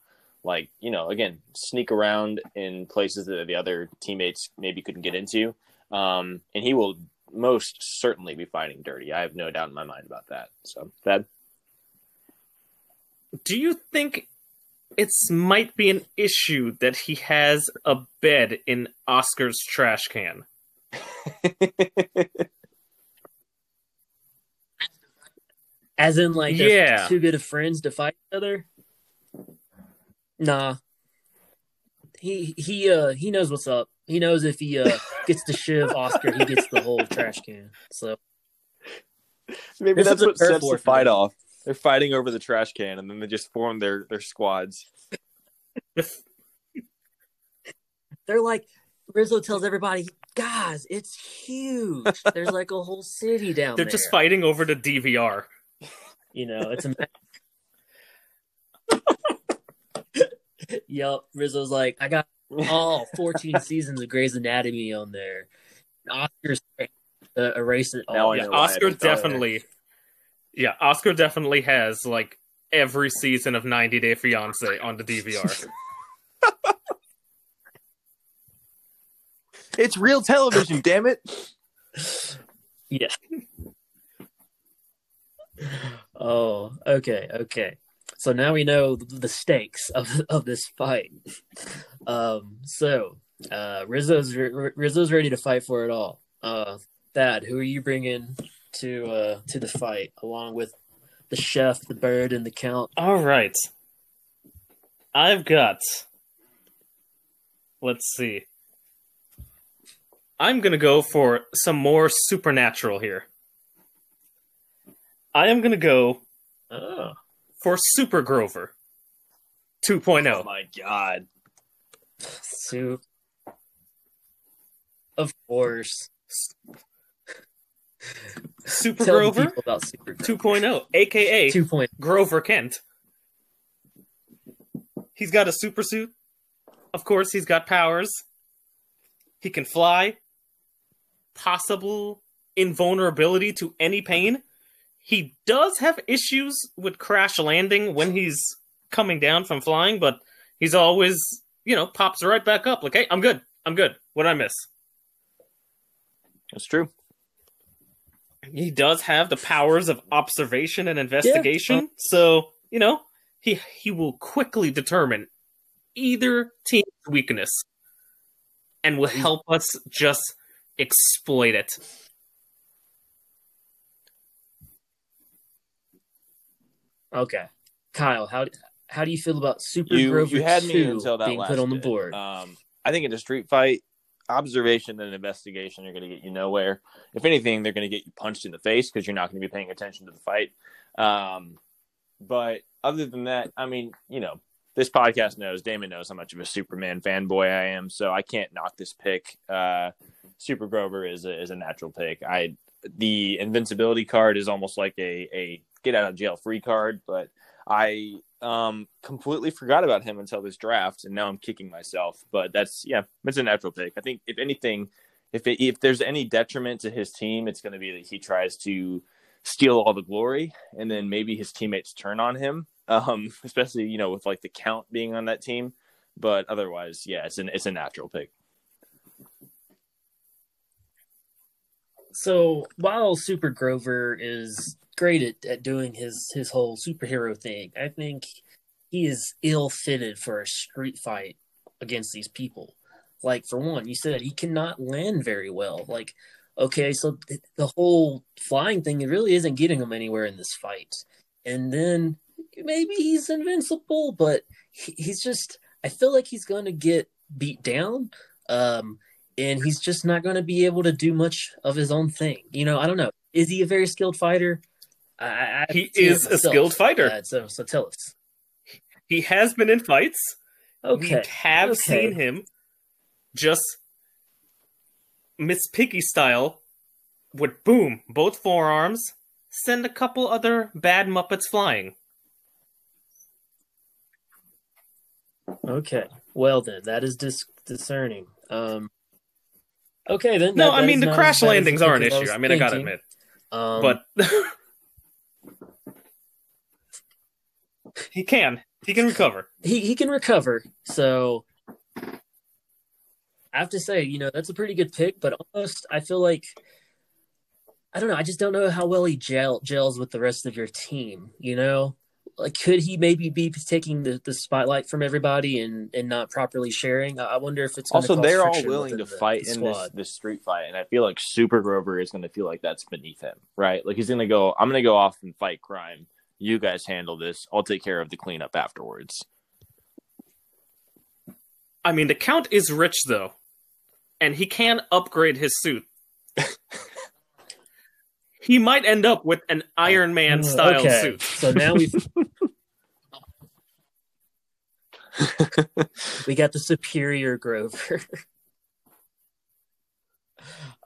like, you know, again, sneak around in places that the other teammates maybe couldn't get into. Um, and he will most certainly be fighting dirty. I have no doubt in my mind about that. So, that Do you think it's might be an issue that he has a bed in Oscar's trash can? As in, like, Yeah. too good of friends to fight each other. Nah. He he uh he knows what's up. He knows if he uh gets to shiv Oscar, he gets the whole trash can. So Maybe This that's what sets metaphor the for fight me. off. They're fighting over the trash can, and then they just form their their squads. they're like Rizzo tells everybody, guys, it's huge. There's like a whole city down there. They're just fighting over the DVR. You know, it's a. Yup, Rizzo's like, I got all 14 seasons of Grey's Anatomy on there. Oscar's uh, erase it all. Yeah, Oscar they thought definitely. Yeah, Oscar definitely has like every season of 90 Day Fiance on the DVR. It's real television, damn it! Yeah. Oh, okay, okay. So now we know the stakes of of this fight. Um, so uh, Rizzo's Rizzo's ready to fight for it all. Uh, Thad, who are you bringing to uh to the fight along with the chef, the bird, and the count? All right. I've got. Let's see. I'm going to go for some more supernatural here. I am going to go Oh, for Super Grover 2.0. Oh 2.0. my god! soup. Of course. Super Tell Grover people about Super Grover 2.0, aka 2.0. Grover Kent. He's got a super suit. Of course, he's got powers. He can fly. Possible invulnerability to any pain. He does have issues with crash landing when he's coming down from flying, but he's always, you know, pops right back up. Like, hey, I'm good. I'm good. What did I miss? That's true. he does have the powers of observation and investigation. So, you know, he he will quickly determine either team's weakness and will mm. help us just exploit it. Okay, Kyle, how how do you feel about Super You Grover you had me until that being put on the bit. board? Um, I think in a street fight, observation and investigation are going to get you nowhere. If anything, they're going to get you punched in the face because you're not going to be paying attention to the fight. Um, but other than that, I mean, you know, this podcast knows Damon knows how much of a Superman fanboy I am, so I can't knock this pick. Uh, Super Grover is a, is a natural pick. I the invincibility card is almost like a a get out of jail free card, but I um completely forgot about him until this draft, and now I'm kicking myself. But that's yeah, it's a natural pick. I think if anything, if it, if there's any detriment to his team, it's going to be that he tries to steal all the glory, and then maybe his teammates turn on him. Um, especially you know with like the count being on that team. But otherwise, yeah, it's an it's a natural pick. So while Super Grover is great at, at doing his his whole superhero thing, I think he is ill fitted for a street fight against these people. Like for one, you said he cannot land very well. Like, okay, so th- the whole flying thing it really isn't getting him anywhere in this fight. And then maybe he's invincible, but he, he's just I feel like he's going to get beat down. Um, and he's just not going to be able to do much of his own thing. You know, I don't know. Is he a very skilled fighter? I, I He is a skilled fighter. Uh, so, so tell us. He has been in fights. Okay, We have okay. seen him just Miss Piggy style with boom, both forearms, send a couple other bad Muppets flying. Okay, well then, that is dis- discerning. Um, okay then. No, that- I that mean the not crash as bad as landings are an issue. was I mean, I gotta admit, Um, but he can, he can recover. he he can recover. So I have to say, you know, that's a pretty good pick. But almost, I feel like I don't know. I just don't know how well he gel, gels with the rest of your team. You know, like could he maybe be taking the, the spotlight from everybody and and not properly sharing? I I wonder if it's gonna Also, cause they're all willing to the- fight the in this, this street fight, and I feel like Super Grover is going to feel like that's beneath him, right? Like he's going to go, "I'm going to go off and fight crime. You guys handle this. I'll take care of the cleanup afterwards." I mean, the Count is rich though, and he can upgrade his suit. he might end up with an Iron Man uh, style okay. suit. So now we've we got the superior Grover.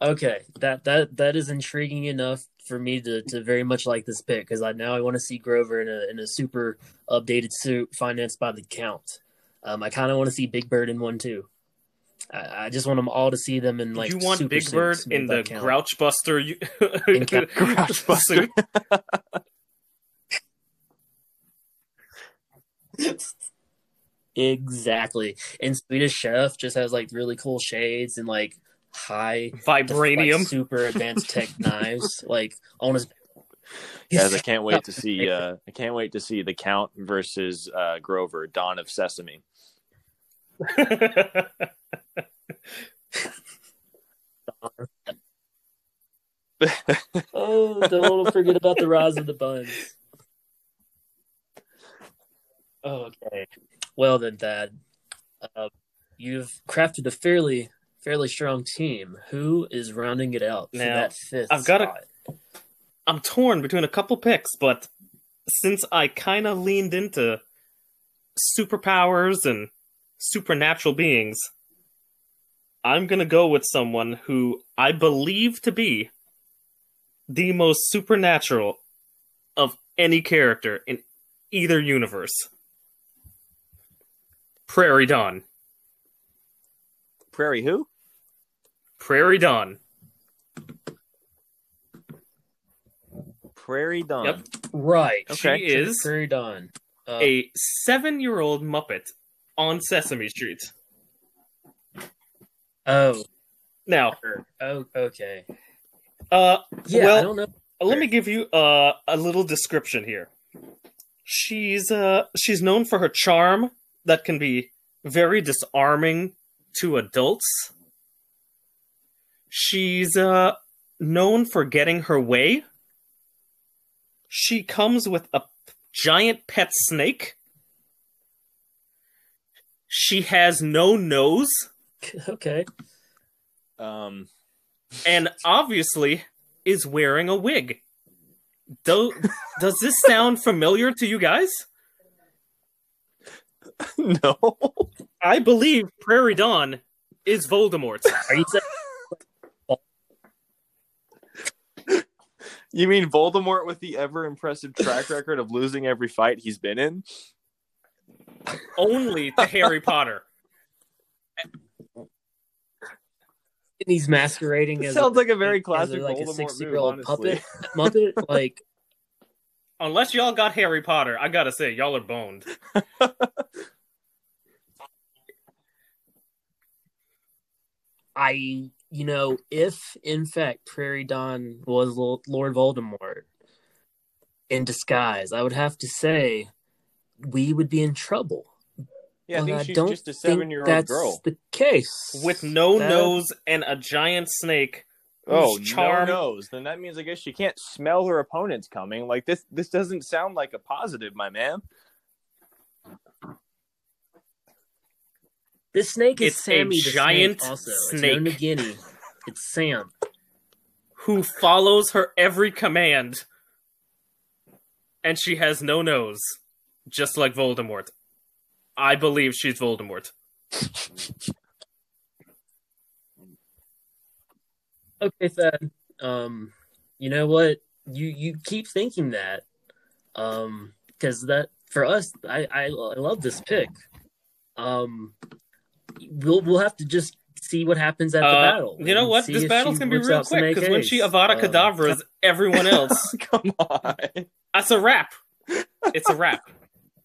Okay, that that that is intriguing enough for me to, to very much like this pick because I now I want to see Grover in a in a super updated suit financed by the Count. Um, I kind of want to see Big Bird in one too. I, I just want them all to see them in like. you want super Big Bird in the Count. Grouch Buster you- In Count- Grouch Buster. Exactly. And Swedish Chef just has like really cool shades and like high Vibranium. like, super advanced tech knives like on his Guys, I can't wait to see. Uh, I can't wait to see the Count versus uh, Grover, Dawn of Sesame. Oh, don't forget about the rise of the buns. Okay. Well then, Thad, uh, you've crafted a fairly fairly strong team. Who is rounding it out for Now, that fifth I've gotta- spot? I'm torn between a couple picks, but since I kind of leaned into superpowers and supernatural beings, I'm going to go with someone who I believe to be the most supernatural of any character in either universe. Prairie Dawn. Prairie who? Prairie Dawn. Prairie Dawn. Yep. Right. Okay. She is Prairie Dawn. Uh, a seven year old Muppet on Sesame Street. oh, Now, oh, okay. uh, Yeah, Well- I don't know. let me give you uh, a little description here. She's uh, she's known for her charm that can be very disarming to adults. She's uh, known for getting her way. She comes with a giant pet snake. She has no nose, Okay. Um, and obviously is wearing a wig. Do- does this sound familiar to you guys? no. I believe Prairie Dawn is Voldemort. Are you saying? You mean Voldemort with the ever impressive track record of losing every fight he's been in? Only to Harry Potter. he's masquerading as Sounds a, like a very classic a, like a sixty year old honestly. puppet Muppet. Like Unless y'all got Harry Potter, I gotta say, y'all are boned. I, you know, if in fact Prairie Dawn was Lord Voldemort in disguise, I would have to say we would be in trouble. Yeah, I But think she's don't just a think seven-year-old that's girl. the case. With no That- nose and a giant snake. Oh, whose charm- no nose. Then that means I guess she can't smell her opponents coming. Like this, this doesn't sound like a positive, my man. This snake is It's a Sammy the giant snake also. snake. It's no Nagini. It's Sam. who follows her every command. And she has no nose, just like Voldemort. I believe she's Voldemort. Okay, Thad. Um, you know what? You you keep thinking that, um, because that for us, I, I I love this pick. Um, we'll we'll have to just see what happens at the Uh, battle. you know what? This battle's gonna be real quick because when she ace. Avada Um, Kedavras everyone else, Come on. that's a wrap. It's a wrap.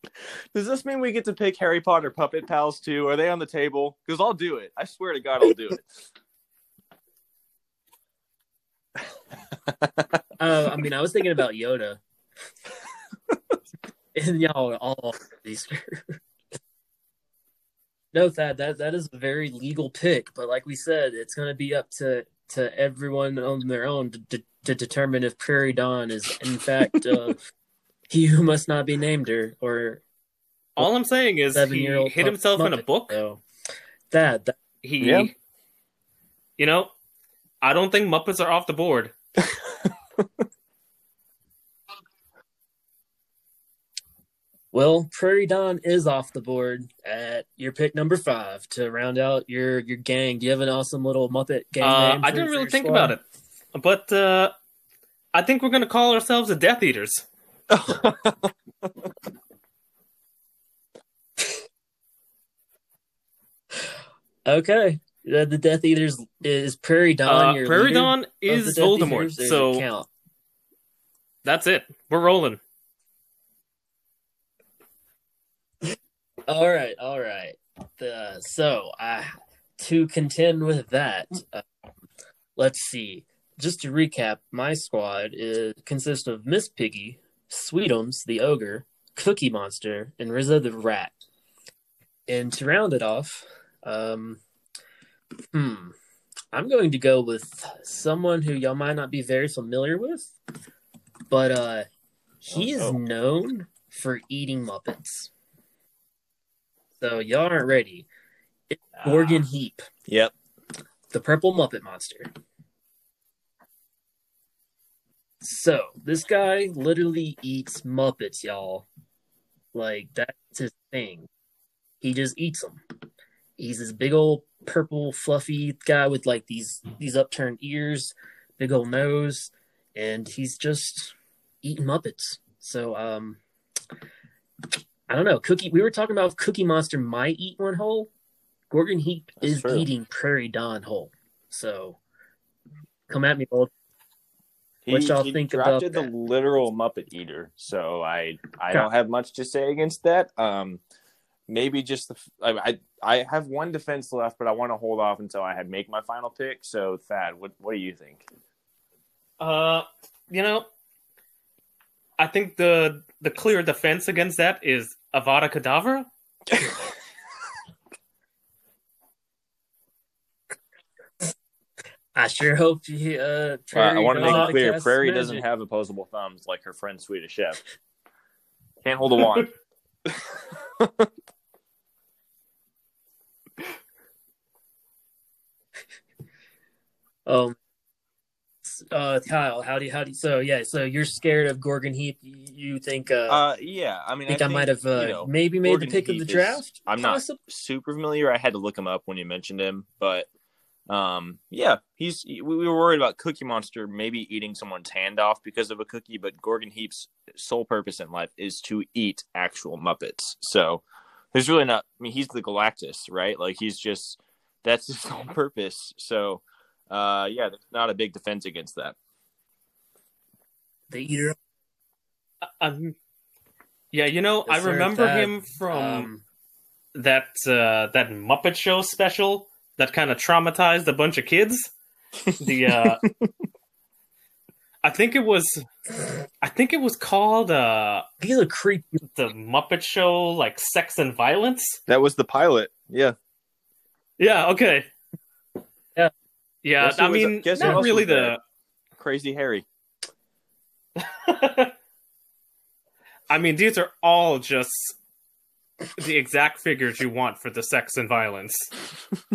Does this mean we get to pick Harry Potter puppet pals too? Are they on the table? Because I'll do it. I swear to God, I'll do it. Uh, I mean, I was thinking about Yoda, and y'all are all these. No, Thad, that that is a very legal pick, but like we said, it's going to be up to to everyone on their own to, to, to determine if Prairie Dawn is in fact uh, he who must not be named her or All I'm saying is seven he year old hit himself in a book. So, Thad, that, He, Yeah. you know, I don't think Muppets are off the board. well, Prairie Dawn is off the board at your pick number five to round out your your gang. Do you have an awesome little Muppet gang Uh, name? I didn't really think squad? about it, but uh, I think we're gonna call ourselves the Death Eaters. Okay. Uh, the Death Eaters is Prairie Dawn. Uh, your Prairie Dawn is the Voldemort, Eaters, or does it so count? that's it. We're rolling. All right, all right. The, so, uh, to contend with that, uh, let's see. Just to recap, my squad is, consists of Miss Piggy, Sweetums the ogre, Cookie Monster, and Rizzo the rat. And to round it off, um, hmm, I'm going to go with someone who y'all might not be very familiar with, but uh, he is Oh. known for eating Muppets. So y'all aren't ready. It's Gorgon Heap, Yep. the purple Muppet monster. So this guy literally eats Muppets, y'all. Like that's his thing. He just eats them. He's this big old purple fluffy guy with like these these upturned ears, big old nose, and he's just eating Muppets. So um, I don't know. Cookie. We were talking about Cookie Monster might eat one whole. Gorgon Heap That's is true. eating Prairie Dawn whole. So come at me, old. He, What y'all he think drafted about the that? literal Muppet Eater, so I I Okay. don't have much to say against that. Um, maybe just the f- I I, I have one defense left, but I want to hold off until I had make my final pick. So Thad, what what do you think? Uh, you know, I think the the clear defense against that is Avada Kedavra. I sure hope he, uh, Uh, I want to make it clear: Prairie magic. doesn't have opposable thumbs like her friend Swedish Chef. Can't hold a wand. Um, uh, Kyle, how do you, how do you, so yeah, so you're scared of Gorgon Heap? You, think, uh, uh, yeah, I mean, I think I, might have, uh, you know, maybe made Gorgon the pick of Heap the is- draft? I'm not super familiar. I had to look him up when you mentioned him, but um, yeah, he's. We we were worried about Cookie Monster maybe eating someone's hand off because of a cookie, but Gorgon Heap's sole purpose in life is to eat actual Muppets. So there's really not. I mean, he's the Galactus, right? Like he's just that's his sole purpose. So uh, yeah, there's not a big defense against that. The eater. Um, yeah, you know, Yes, I remember that, him from Um, that uh, that Muppet Show special that kind of traumatized a bunch of kids. The uh, I think it was, I think it was called uh, he's a creepy. the Muppet Show, like Sex and Violence. That was the pilot. Yeah. Yeah. Okay. Yeah. Yeah. Guess who I was- mean, guess who not really was there? the. Crazy Harry. I mean, these are all just the exact figures you want for the sex and violence.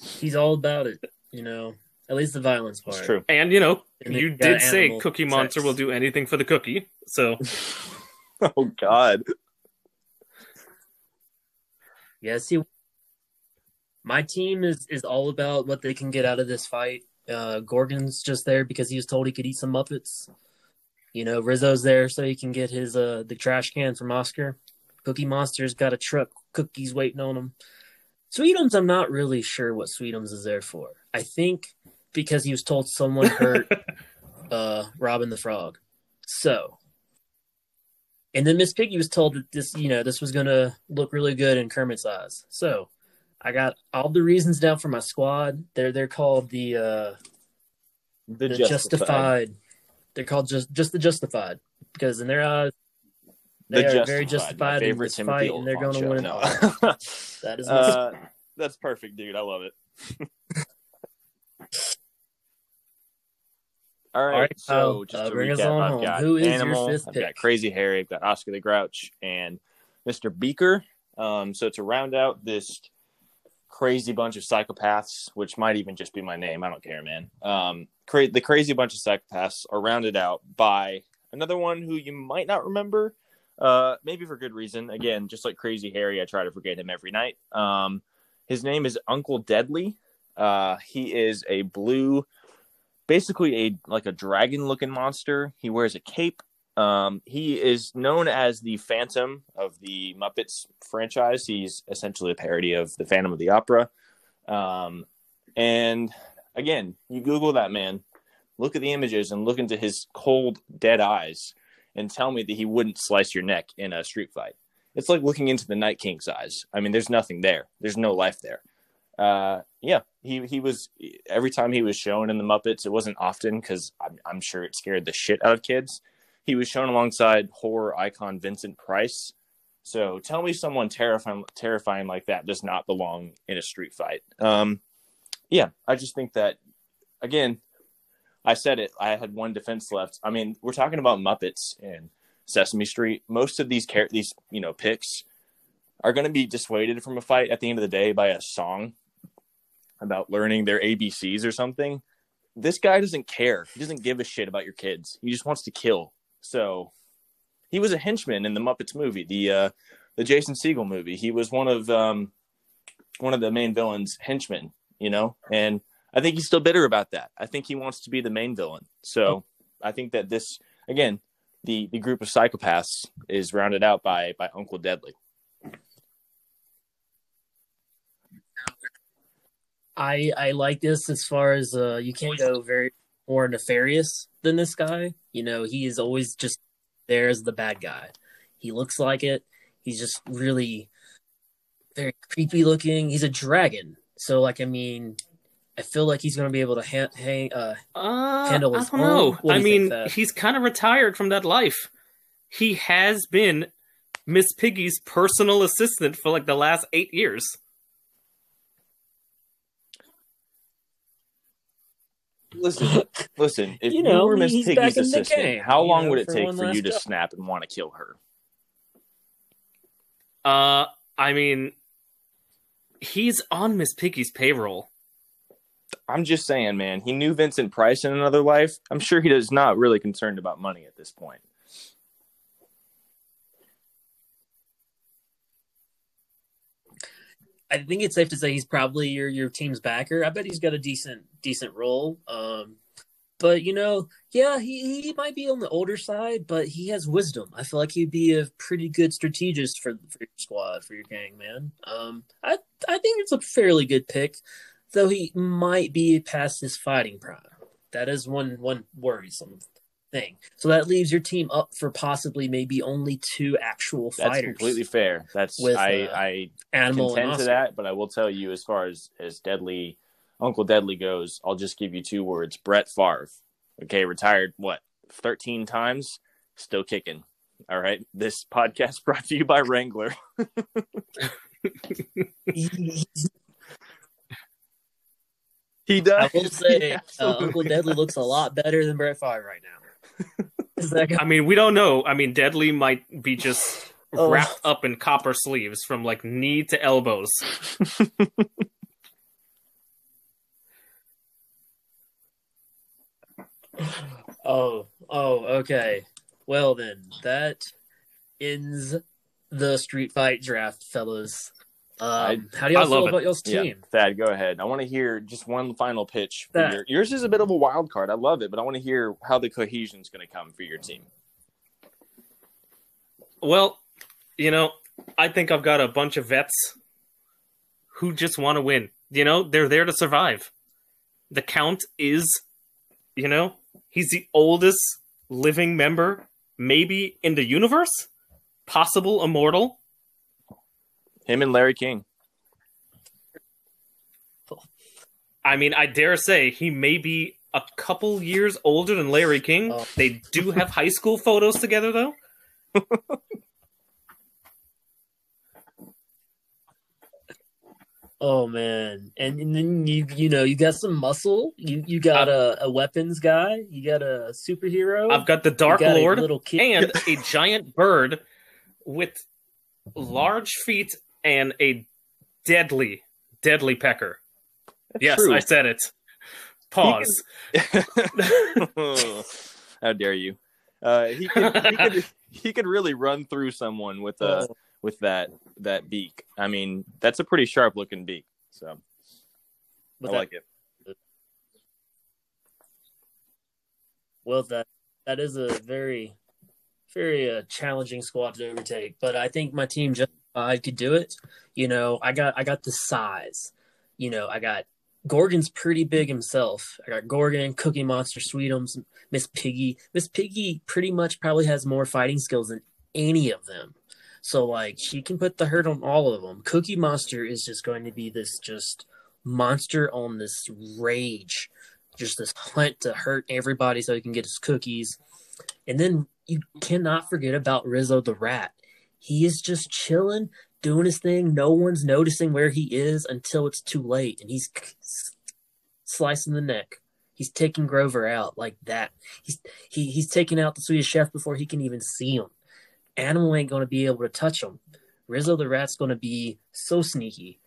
He's all about it, you know. At least the violence part. It's true. And you know, And you did say Cookie sex. Monster will do anything for the cookie. So Oh God. Yeah, see, my team is is all about what they can get out of this fight. Uh, Gorgon's just there because he was told he could eat some Muppets. You know, Rizzo's there so he can get his uh the trash can from Oscar. Cookie Monster's got a truck, cookies waiting on him. Sweetums, I'm not really sure what Sweetums is there for. I think because he was told someone hurt uh Robin the Frog. So and then Miss Piggy was told that this, you know, this was gonna look really good in Kermit's eyes. So I got all the reasons down for my squad. They're they're called the uh The, the justified. justified. They're called just just the justified because in their eyes The they are justified. very justified in this Timothy fight, and they're gonna win. No. That is uh, that's perfect, dude. I love it. All right, All right, so just uh, to bring us recap, on I've got Who is your Animal, I've got? Crazy Harry, I've got Oscar the Grouch, and Mr. Beaker. Um, so to round out this crazy bunch of psychopaths, which might even just be my name, I don't care, man. Um, cra- the crazy bunch of psychopaths are rounded out by another one who you might not remember, uh, maybe for good reason. Again, just like Crazy Harry, I try to forget him every night. Um, his name is Uncle Deadly. Uh, he is a blue, basically a like a dragon-looking monster. He wears a cape. Um, he is known as the Phantom of the Muppets franchise. He's essentially a parody of the Phantom of the Opera. Um, and again, you Google that man, look at the images, and look into his cold, dead eyes, and tell me that he wouldn't slice your neck in a street fight. It's like looking into the Night King's eyes. I mean, there's nothing there. There's no life there. Uh, yeah, he he was every time he was shown in the Muppets. It wasn't often because I'm, I'm sure it scared the shit out of kids. He was shown alongside horror icon Vincent Price. So tell me someone terrifying terrifying like that does not belong in a street fight. Um, yeah, I just think that again, I said it. I had one defense left. I mean, we're talking about Muppets and Sesame Street. Most of these char- these you know picks are going to be dissuaded from a fight at the end of the day by a song about learning their ABCs or something. This guy doesn't care. He doesn't give a shit about your kids. He just wants to kill. So he was a henchman in the Muppets movie, the uh, the Jason Segel movie. He was one of um, one of the main villains' henchmen, you know. And I think he's still bitter about that. I think he wants to be the main villain. So I think that this again, the the group of psychopaths is rounded out by by Uncle Deadly. I I like this as far as uh you can't go very more nefarious than this guy. You know, he is always just there as the bad guy. He looks like it. He's just really very creepy looking. He's a dragon. So like I mean, I feel like he's going to be able to ha- hang, uh, Uh, Handle I his don't own? know. I mean, he's kind of retired from that life. He has been Miss Piggy's personal assistant for like the last eight years. Listen, listen. If you, You know, were Miss he's Piggy's back in the assistant, game, how long know, would it take for you to go. snap and want to kill her? Uh, I mean, he's on Miss Piggy's payroll. I'm just saying, man. He knew Vincent Price in another life. I'm sure he is not really concerned about money at this point. I think it's safe to say he's probably your your team's backer. I bet he's got a decent decent role. Um, but you know, yeah, he, he might be on the older side, but he has wisdom. I feel like he'd be a pretty good strategist for for your squad, for your gang, man. Um, I I think it's a fairly good pick, though he might be past his fighting prime. That is one one worrisome thing. So that leaves your team up for possibly maybe only two actual That's fighters. completely fair. That's With, I uh, I animal contend to that, but I will tell you as far as as Deadly Uncle Deadly goes, I'll just give you two words: Brett Favre. Okay, retired what thirteen times, still kicking. All right, this podcast brought to you by Wrangler. He- He does. I will say, He uh, Uncle Deadly does. looks a lot better than Brett Favre right now. Is that guy- I mean, we don't know. I mean, Deadly might be just Oh. wrapped up in copper sleeves from like knee to elbows. oh, oh, okay. Well then, that ends the street fight draft, fellas. Um, how do y'all I love feel it. about y'all's Yeah, team? Thad, go ahead. I want to hear just one final pitch. For Thad. your, yours is a bit of a wild card. I love it, but I want to hear how the cohesion is going to come for your team. Well, you know, I think I've got a bunch of vets who just want to win. You know, they're there to survive. The Count is, you know, he's the oldest living member, maybe in the universe, possible immortal. Him and Larry King. I mean, I dare say he may be a couple years older than Larry King. Oh. They do have high school photos together, though. Oh man, and, and then you you know you got some muscle. You you got a, a weapons guy. You got a superhero. I've got the Dark got a Lord little kid. and a giant bird with large feet and a deadly, deadly pecker. yes, true. I said it. Pause. How dare you? Uh, he could he could he could really run through someone with uh Oh, with that that beak. I mean, that's a pretty sharp looking beak. So but I that- like it. Well, that that is a very, very uh, challenging squad to overtake. But I think my team just I could do it. You know, I got I got the size. You know, I got Gorgon's pretty big himself. I got Gorgon, Cookie Monster, Sweetums, Miss Piggy. Miss Piggy pretty much probably has more fighting skills than any of them. So like she can put the hurt on all of them. Cookie Monster is just going to be this just monster on this rage just this hunt to hurt everybody so he can get his cookies. And then you cannot forget about Rizzo the rat. He is just chilling, doing his thing. No one's noticing where he is until it's too late, and he's slicing the neck. He's taking Grover out like that. He's he, he's taking out the Swedish chef before he can even see him. Animal ain't gonna be able to touch him. Rizzo the rat's gonna be so sneaky.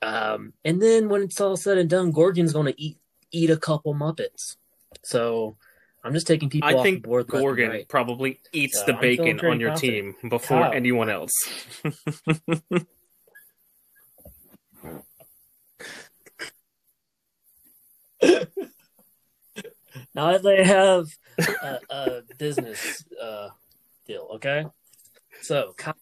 Um, and then when it's all said and done, Gorgon's gonna eat eat a couple Muppets. So I'm just taking people I off think the board. Gorgon right. probably eats So the I'm bacon on your confident. team before How? anyone else. Now that they have a, a business uh, deal, okay. So, Kyle,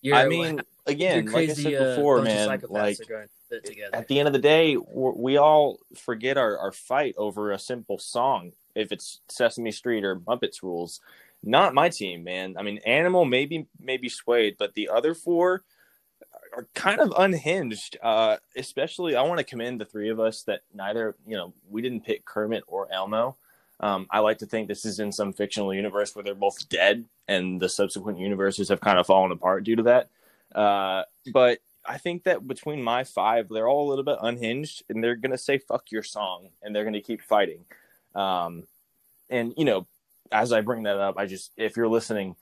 you're, I mean, again, you're like I said uh, before, bunch of man, like are going to fit together. at the end of the day, we're, we all forget our, our fight over a simple song. If it's Sesame Street or Muppets Rules, not my team, man. I mean, Animal maybe maybe swayed, but the other four are kind of unhinged. Uh, especially, I want to commend the three of us that neither, you know, we didn't pick Kermit or Elmo. Um, I like to think this is in some fictional universe where they're both dead, and the subsequent universes have kind of fallen apart due to that. Uh, but I think that between my five, they're all a little bit unhinged, and they're gonna say "fuck your song," and they're gonna keep fighting. Um, and you know, as I bring that up, I just if you're listening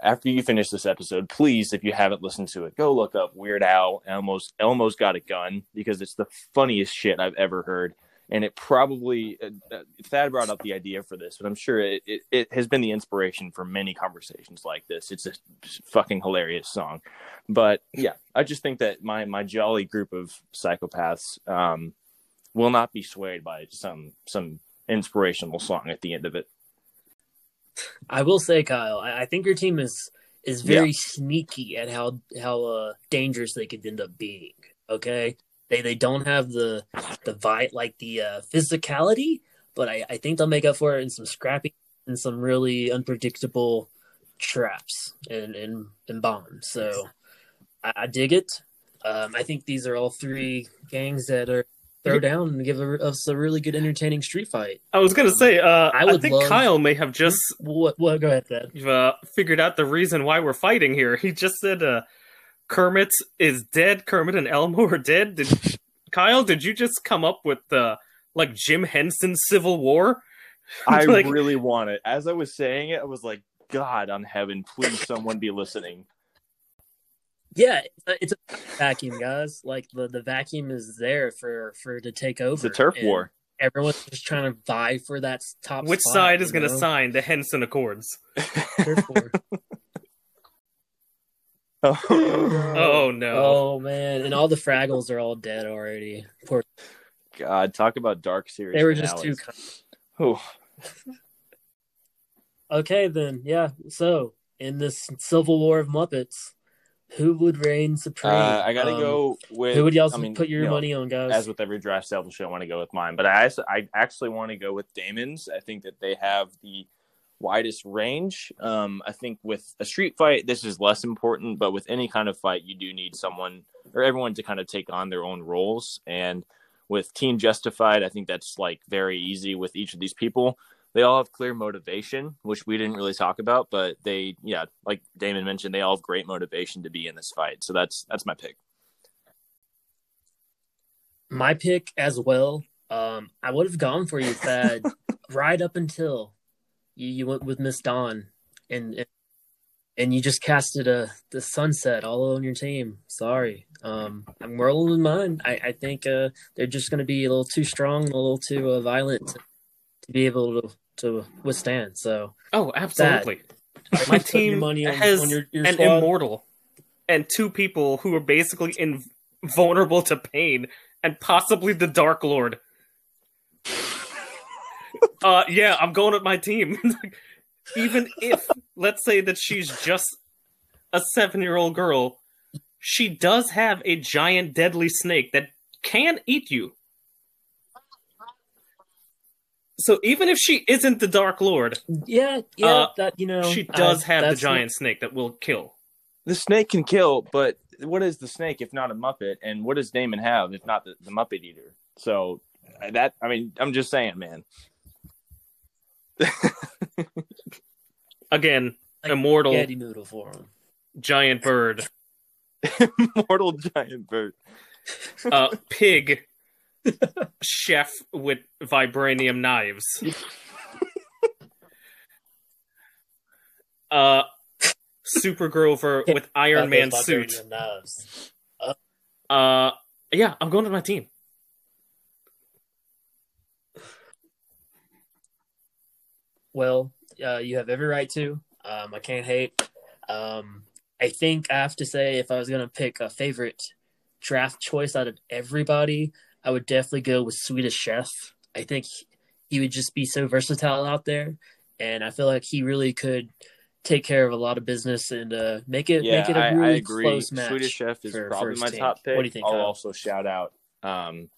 after you finish this episode, please, if you haven't listened to it, go look up Weird Al Elmo's Elmo's Got a Gun because it's the funniest shit I've ever heard. And it probably uh, uh, Thad brought up the idea for this, but I'm sure it, it, it has been the inspiration for many conversations like this. It's a fucking hilarious song, but yeah, I just think that my my jolly group of psychopaths um, will not be swayed by some some inspirational song at the end of it. I will say, Kyle, I, I think your team is is very sneaky at how how uh, dangerous they could end up being. Okay, they they don't have the the vibe like the uh, physicality, but I, I think they'll make up for it in some scrappy and some really unpredictable traps and and, and bombs. So I, I dig it. Um, I think these are all three gangs that are throw down and give us a really good entertaining street fight. I was gonna say, uh, I I, would think love- Kyle may have just What? What? Go ahead, Thad. uh, figured out the reason why we're fighting here. He just said uh, Kermit is dead. Kermit and Elmo are dead. Did Kyle? Did you just come up with the like Jim Henson Civil War? I Like- really want it. As I was saying it, I was like, God on heaven, please someone be listening. Yeah, it's a, it's a vacuum, guys. Like the, the vacuum is there for for to take over. It's a turf war. Everyone's just trying to vie for that top. Which spot, side is going to sign the Henson Accords? Turf war. Oh no! oh man, and all the Fraggles are all dead already. Poor. God, talk about dark series. They were just too. finales. Kind. Oh, Okay, then yeah. So in this civil war of Muppets, who would reign supreme? uh, I gotta Um, go with. Who would y'all I mean, put your you know, money on, guys? As with every draft stable show, I want to go with mine, but I I actually want to go with Damon's. I think that they have the widest range. Um, I think with a street fight, this is less important, but with any kind of fight, you do need someone or everyone to kind of take on their own roles. And with Team Justified, I think that's like very easy with each of these people. They all have clear motivation, which we didn't really talk about, but they, yeah, like Damon mentioned, they all have great motivation to be in this fight. So that's that's my pick. my pick as well. Um, I would have gone for you, Thad, right up until you, you went with Miss Dawn, and, and and you just casted a the sunset all on your team. Sorry, um, I'm rolling with mine. I I think uh, they're just going to be a little too strong, a little too uh, violent to, to be able to to withstand. So Oh, absolutely. My team money on- has on your- your an squad. immortal and two people who are basically invulnerable to pain, and possibly the Dark Lord. uh, yeah, I'm going with my team. Even if, let's say that she's just a seven-year-old girl, she does have a giant deadly snake that can eat you. So even if she isn't the Dark Lord, yeah, yeah, Uh, that you know she does I- have the that's what- giant snake that will kill. The snake can kill, but what is the snake if not a Muppet? And what does Damon have if not the, the Muppet Eater? So uh, that I mean, I'm just saying, man. Again, Like immortal spaghetti noodle for him. giant bird, immortal giant bird. uh, pig, chef with vibranium knives. Uh, Supergirl for with Iron Man suit. knives. Uh, yeah, I'm going with my team. Well, uh, you have every right to. Um, I can't hate. Um, I think I have to say, if I was going to pick a favorite draft choice out of everybody, I would definitely go with Swedish Chef. I think he would just be so versatile out there, and I feel like he really could take care of a lot of business and uh, make it Yeah, make it a I, really I agree. close match. Swedish Chef is for- for probably his my team. top pick. What do you think? I'll Kyle? also shout out um,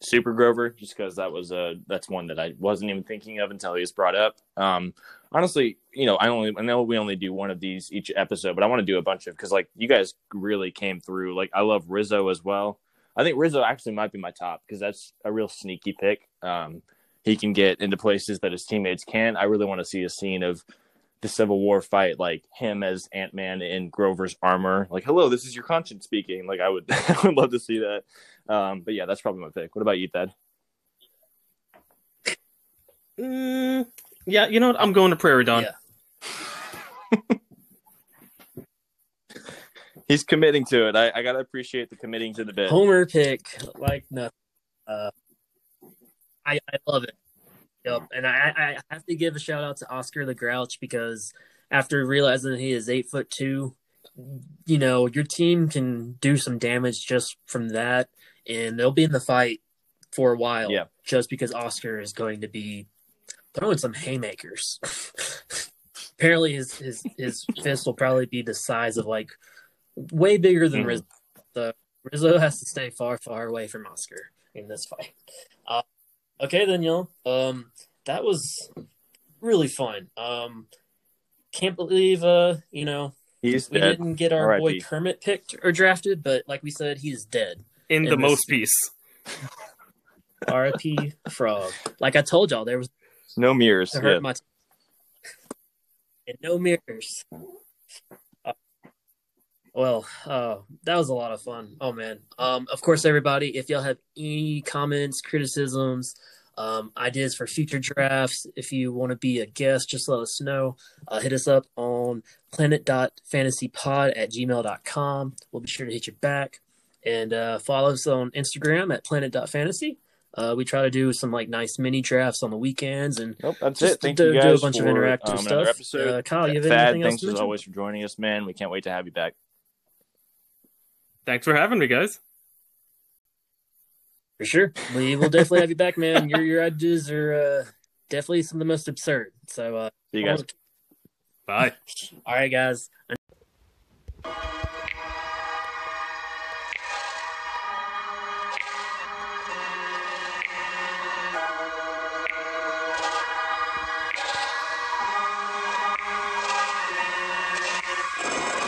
Super Grover just because that was a that's one that I wasn't even thinking of until he was brought up. Um, honestly, you know, I only I know we only do one of these each episode, but I want to do a bunch of because like you guys really came through. Like I love Rizzo as well. I think Rizzo actually might be my top because that's a real sneaky pick. Um, he can get into places that his teammates can't. I really want to see a scene of the Civil War fight, like him as Ant Man in Grover's armor. Like, hello, this is your conscience speaking. Like, I would, I would love to see that. Um, but yeah, that's probably my pick. What about you, Thad? Mm, yeah, you know what? I'm going to Prairie Dawn. Yeah. He's committing to it. I, I gotta appreciate the committing to the bit. Homer pick like nothing. Uh, I I love it. Yep, and I I have to give a shout out to Oscar the Grouch because after realizing he is eight foot two, you know your team can do some damage just from that, and they'll be in the fight for a while. Yeah. just because Oscar is going to be throwing some haymakers. Apparently, his his his fist will probably be the size of like way bigger than Mhm. Rizzo. So Rizzo has to stay far, far away from Oscar in this fight. Uh, okay, then, y'all. Um, that was really fun. Um, can't believe, uh, you know, He's we dead. didn't get our boy R.I.P.. Kermit picked or drafted, but like we said, he's dead. In the most this- piece. R.I.P. Frog. Like I told y'all, there was No mirrors. to hurt Yeah. my. and no mirrors. Well, uh, that was a lot of fun. Oh man. Um, of course, everybody, if y'all have any comments, criticisms, um, ideas for future drafts, if you want to be a guest, just let us know. Uh, hit us up on planet.fantasypod at gmail.com. We'll be sure to hit you back. And uh, follow us on Instagram at planet.fantasy. Uh, we try to do some like nice mini drafts on the weekends and Nope, that's Just it. Thank do- you do a guys bunch of for interactive um, stuff. episode. Uh, Kyle, you have Thad, anything else thanks to as mention? always for joining us, man. We can't wait to have you back. Thanks for having me, guys. For sure. We will definitely have you back, man. Your your ideas are uh, definitely some of the most absurd. So uh See you guys. Bye. all right guys.